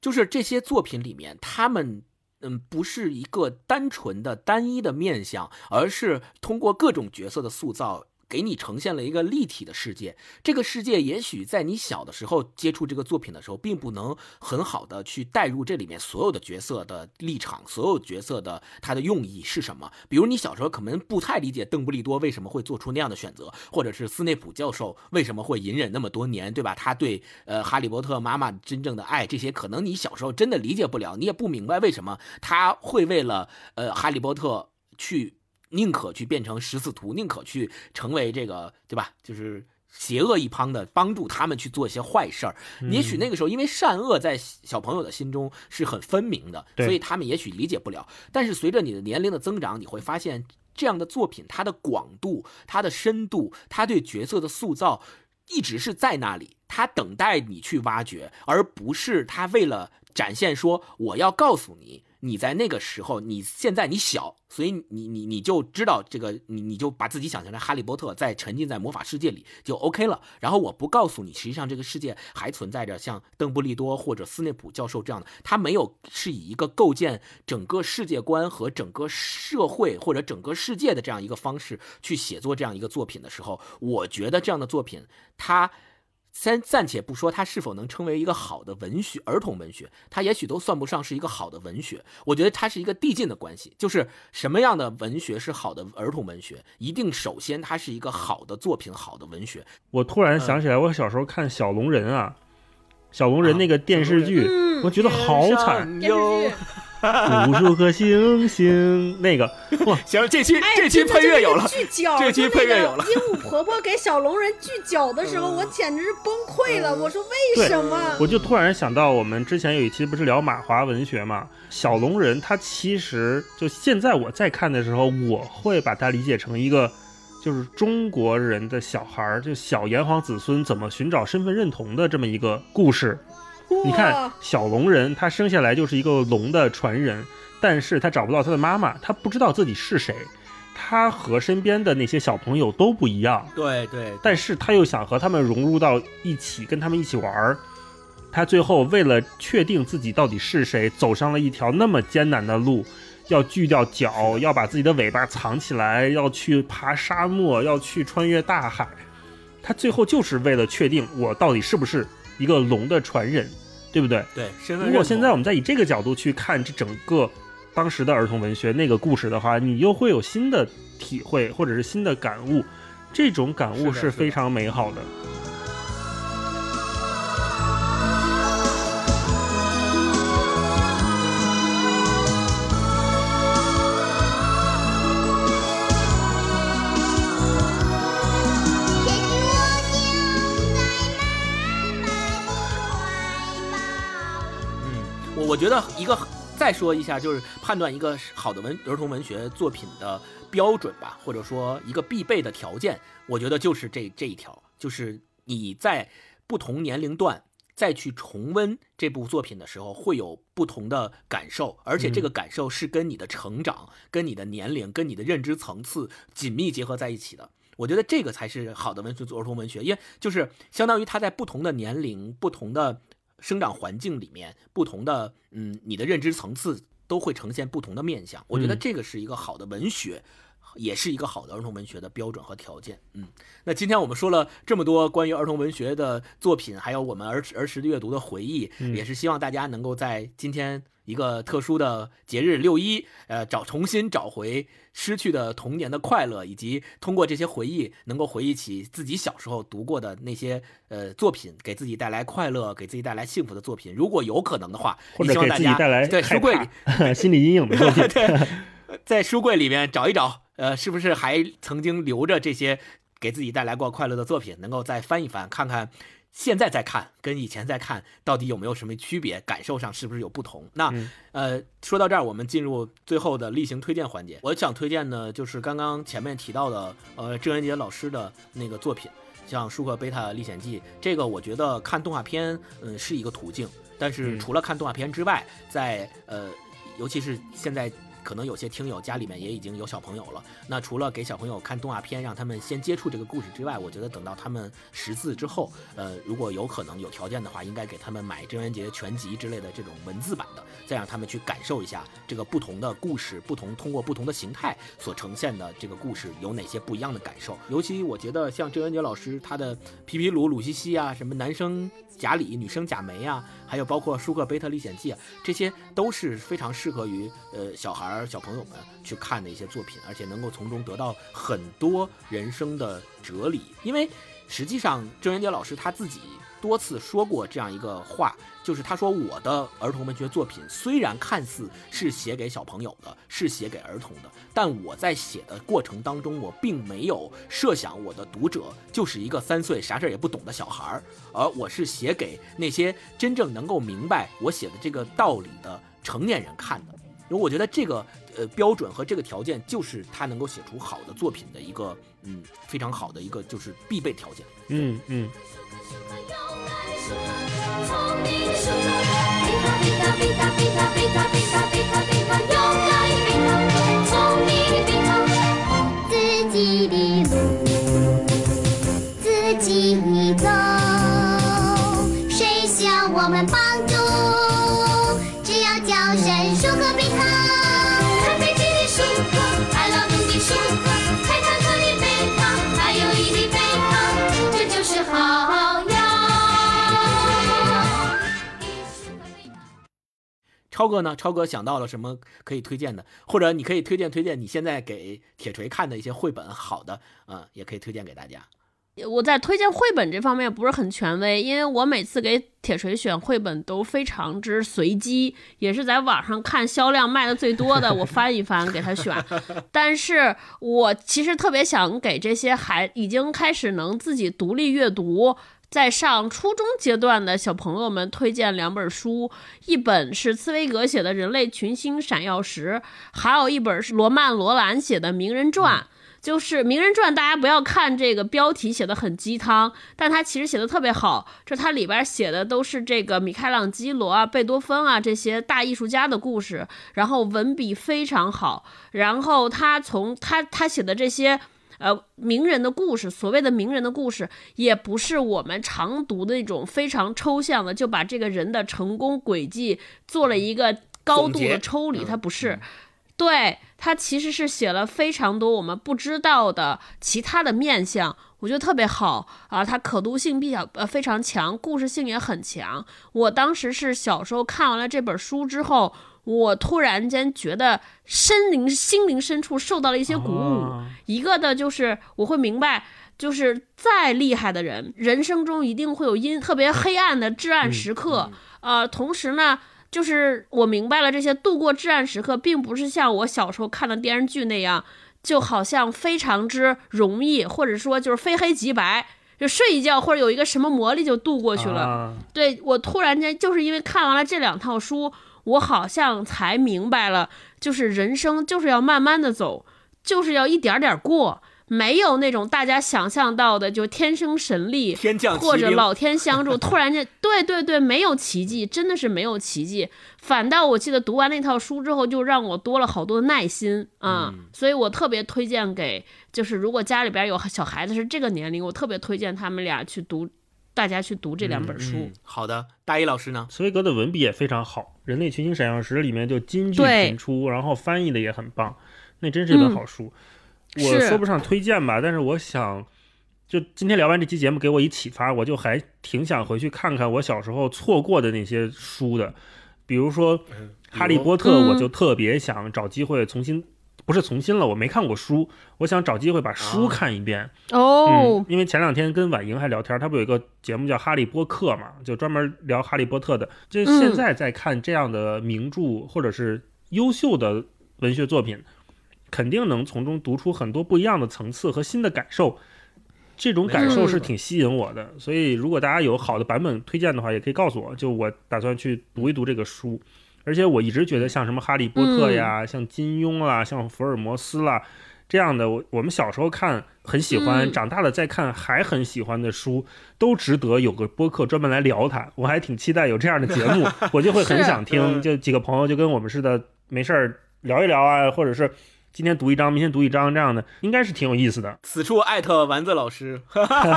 就是这些作品里面，他们嗯不是一个单纯的单一的面相，而是通过各种角色的塑造。给你呈现了一个立体的世界，这个世界也许在你小的时候接触这个作品的时候，并不能很好的去带入这里面所有的角色的立场，所有角色的他的用意是什么。比如你小时候可能不太理解邓布利多为什么会做出那样的选择，或者是斯内普教授为什么会隐忍那么多年，对吧？他对呃哈利波特妈妈真正的爱，这些可能你小时候真的理解不了，你也不明白为什么他会为了呃哈利波特去。宁可去变成十四徒，宁可去成为这个，对吧？就是邪恶一方的，帮助他们去做一些坏事儿。也许那个时候，因为善恶在小朋友的心中是很分明的，所以他们也许理解不了。但是随着你的年龄的增长，你会发现这样的作品，它的广度、它的深度、它对角色的塑造，一直是在那里，它等待你去挖掘，而不是他为了展现说我要告诉你。你在那个时候，你现在你小，所以你你你就知道这个，你你就把自己想象成哈利波特，在沉浸在魔法世界里就 OK 了。然后我不告诉你，实际上这个世界还存在着像邓布利多或者斯内普教授这样的，他没有是以一个构建整个世界观和整个社会或者整个世界的这样一个方式去写作这样一个作品的时候，我觉得这样的作品它。先暂且不说它是否能称为一个好的文学，儿童文学，它也许都算不上是一个好的文学。我觉得它是一个递进的关系，就是什么样的文学是好的儿童文学，一定首先它是一个好的作品，好的文学。我突然想起来，我小时候看小龙人啊，小龙人那个电视剧，嗯我觉得好惨，电视剧。无数颗星星，那个哇，行，这期哎，这期配乐有了，这期配乐有了鹦鹉婆婆给小龙人锯脚的时候，我简直是崩溃了。我说为什么？我就突然想到，我们之前有一期不是聊马华文学嘛？小龙人他其实就现在我在看的时候，我会把它理解成一个，就是中国人的小孩儿，就小炎黄子孙怎么寻找身份认同的这么一个故事。你看，小龙人他生下来就是一个龙的传人，但是他找不到他的妈妈，他不知道自己是谁，他和身边的那些小朋友都不一样。对对，但是他又想和他们融入到一起，跟他们一起玩儿。他最后为了确定自己到底是谁，走上了一条那么艰难的路，要锯掉脚，要把自己的尾巴藏起来，要去爬沙漠，要去穿越大海。他最后就是为了确定我到底是不是一个龙的传人，对不对？对，身份如果现在我们再以这个角度去看这整个当时的儿童文学那个故事的话，你又会有新的体会或者是新的感悟，这种感悟是非常美好的。嗯，我我觉得一个再说一下，就是判断一个好的文儿童文学作品的标准吧，或者说一个必备的条件，我觉得就是这这一条，就是你在不同年龄段再去重温这部作品的时候，会有不同的感受，而且这个感受是跟你的成长、跟你的年龄、跟你的认知层次紧密结合在一起的。我觉得这个才是好的文学，儿童文学，因为就是相当于他在不同的年龄、不同的生长环境里面，不同的嗯，你的认知层次都会呈现不同的面相。我觉得嗯这个是一个好的文学，也是一个好的儿童文学的标准和条件。嗯，那今天我们说了这么多关于儿童文学的作品，还有我们儿儿时的阅读的回忆，嗯也是希望大家能够在今天一个特殊的节日六一，呃，找重新找回失去的童年的快乐，以及通过这些回忆，能够回忆起自己小时候读过的那些呃作品，给自己带来快乐，给自己带来幸福的作品。如果有可能的话，或者给也希望大家自己带来在书柜里 心理阴影的作品。对，在书柜里面找一找，呃，是不是还曾经留着这些给自己带来过快乐的作品，能够再翻一翻，看看现在再看跟以前再看到底有没有什么区别，感受上是不是有不同？那、嗯呃，说到这儿，我们进入最后的例行推荐环节。我想推荐的，就是刚刚前面提到的，呃，郑渊洁老师的那个作品，像《舒克贝塔历险记》，这个我觉得看动画片，嗯，是一个途径。但是嗯除了看动画片之外，在呃，尤其是现在可能有些听友家里面也已经有小朋友了，那除了给小朋友看动画片，让他们先接触这个故事之外，我觉得等到他们识字之后，呃，如果有可能有条件的话，应该给他们买郑渊洁全集之类的这种文字版的，再让他们去感受一下这个不同的故事，不同通过不同的形态所呈现的这个故事有哪些不一样的感受。尤其我觉得像郑渊洁老师他的皮皮鲁、鲁西西啊，什么男生贾里、女生贾梅啊，还有包括舒克贝特历险记啊，这些都是非常适合于呃小孩而、小朋友们去看的一些作品，而且能够从中得到很多人生的哲理。因为实际上郑渊洁老师他自己多次说过这样一个话，就是他说我的儿童文学作品虽然看似是写给小朋友的，是写给儿童的，但我在写的过程当中，我并没有设想我的读者就是一个三岁啥事儿也不懂的小孩儿，而我是写给那些真正能够明白我写的这个道理的成年人看的。因为我觉得这个呃标准和这个条件，就是他能够写出好的作品的一个嗯非常好的一个就是必备条件。嗯嗯，自己的路自己走，超哥呢？超哥想到了什么可以推荐的？或者你可以推荐推荐你现在给铁锤看的一些绘本，好的，嗯，也可以推荐给大家。我在推荐绘本这方面不是很权威，因为我每次给铁锤选绘本都非常之随机，也是在网上看销量卖的最多的，我翻一翻给他选。但是我其实特别想给这些还已经开始能自己独立阅读。在上初中阶段的小朋友们推荐两本书，一本是茨威格写的《人类群星闪耀时》，还有一本是罗曼·罗兰写的《名人传》。就是《名人传》，大家不要看这个标题写的很鸡汤，但它其实写的特别好。这它里边写的都是这个米开朗基罗啊、贝多芬啊这些大艺术家的故事，然后文笔非常好。然后他从他他写的这些呃名人的故事，所谓的名人的故事，也不是我们常读的那种非常抽象的，就把这个人的成功轨迹做了一个高度的抽离，它不是。对他其实是写了非常多我们不知道的其他的面相，我觉得特别好啊，它可读性比较呃非常强，故事性也很强。我当时是小时候看完了这本书之后，我突然间觉得身灵心灵深处受到了一些鼓舞。啊一个的就是我会明白，就是再厉害的人，人生中一定会有阴特别黑暗的至暗时刻。呃，同时呢，就是我明白了这些度过至暗时刻，并不是像我小时候看的电视剧那样，就好像非常之容易，或者说就是非黑即白。就睡一觉或者有一个什么魔力就度过去了，啊对我突然间就是因为看完了这两套书，我好像才明白了，就是人生就是要慢慢的走，就是要一点点过，没有那种大家想象到的就天生神力，天降或者老天相助，突然间，对对对，没有奇迹，真的是没有奇迹。反倒我记得读完那套书之后，就让我多了好多耐心啊、嗯所以我特别推荐给，就是如果家里边有小孩子是这个年龄，我特别推荐他们俩去读，大家去读这两本书。嗯，好的，大一老师呢？茨威格的文笔也非常好，《人类群星闪耀时》里面就金句频出，然后翻译的也很棒，那真是一本好书。我说不上推荐吧，但是我想，就今天聊完这期节目，给我一启发，我就还挺想回去看看我小时候错过的那些书的，比如说《哈利波特》，嗯我就特别想找机会重新。不是从新了，我没看过书，我想找机会把书啊看一遍。哦嗯，，因为前两天跟婉莹还聊天，她不有一个节目叫《哈利波特》嘛，就专门聊哈利波特的。就嗯现在在看这样的名著或者是优秀的文学作品，肯定能从中读出很多不一样的层次和新的感受。这种感受是挺吸引我的，所以如果大家有好的版本推荐的话，也可以告诉我。就我打算去读一读这个书，而且我一直觉得像什么《哈利波特》呀，像金庸啦，像福尔摩斯啦这样的，我我们小时候看很喜欢，嗯长大了再看还很喜欢的书，都值得有个播客专门来聊它。我还挺期待有这样的节目，我就会很想听。就几个朋友就跟我们似的，没事儿聊一聊啊，或者是今天读一章，明天读一章这样的，应该是挺有意思的。此处艾特丸子老师，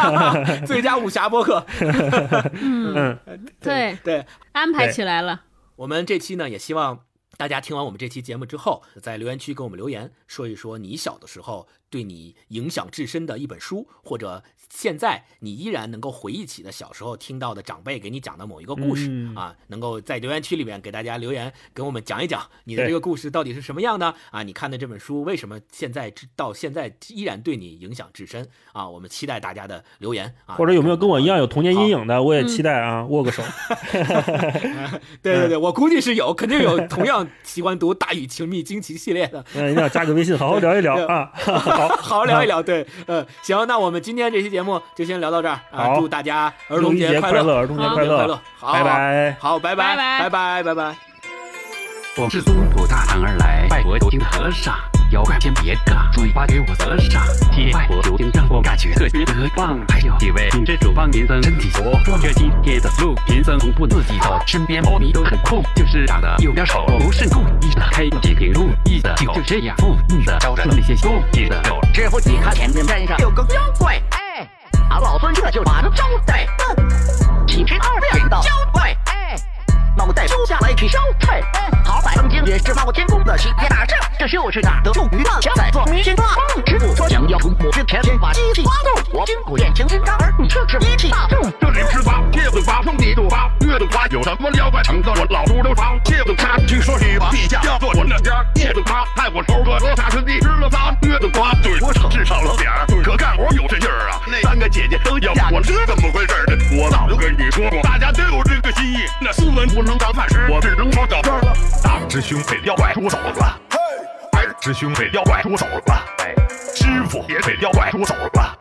最佳武侠播客。嗯，嗯，对，对，安排起来了。我们这期呢也希望大家听完我们这期节目之后，在留言区给我们留言，说一说你小的时候对你影响至深的一本书，或者现在你依然能够回忆起的小时候听到的长辈给你讲的某一个故事、嗯啊，能够在留言区里面给大家留言，给我们讲一讲你的这个故事到底是什么样的啊？你看的这本书为什么现在至到现在依然对你影响至深啊？我们期待大家的留言啊，或者有没有跟我一样有童年阴影的，我也嗯期待啊，握个手。对对对，我估计是有，肯定有同样喜欢读《大禹情密惊奇》系列的。嗯，一定要加个微信，好好聊一聊 啊。好，好好聊一聊，对，嗯，行，那我们今天这期节目就先聊到这儿啊，好祝大家儿童节快快乐，儿童节快乐儿童节快乐，好拜拜。好，拜拜，拜拜拜，拜拜。我是从土大唐而来，拜佛求经的和尚。妖怪先别尬，嘴巴给我合上。替拜佛求经让我感觉特别的棒。还有几位品质主帮贫僧身体活壮，这今天的路贫僧从不自己走，身边猫咪都很酷，就是长得有点丑，不是故意的。开几瓶路易的酒，就这样负意的招惹了那些勾结的狗。师傅，你看前面山上有个妖怪，哎，俺老孙这就把他招待。其实二变的妖怪，哎，脑袋揪下来去烧菜。哎，好歹曾经也是冒天宫的齐天大圣，这就是哪得处于万强在做迷信大梦。师傅说想要除魔之前，先把机器发动。我筋骨变形金刚，而你这是一气大众。这里吃法，戒子法，封地度法，月度法有什么妖怪成的我老猪都尝。戒子茶，听说是把地下叫做我那家。戒子茶，害我头哥和大师弟吃了仨。月子瓜，对我丑是少了点儿，可干活有这劲儿啊。那三个姐姐都要我是怎么回事呢？我早就跟你说过，大家都有这个心意。那斯文不能当饭吃，我只能说到这儿了。大师兄被妖怪捉走了，二师兄被妖怪捉走了，师傅也被妖怪捉走了。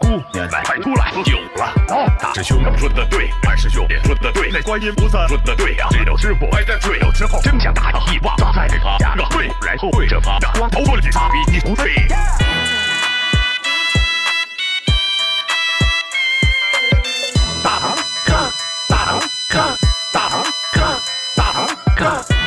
姑娘们快出来喝酒了！大师兄说的对，二师兄也说的对，那观音菩萨说的对呀、只有师傅还在醉酒之后，真想打他一忘，再给他加个对，然后对着他的光头问句：傻逼你不对。 까.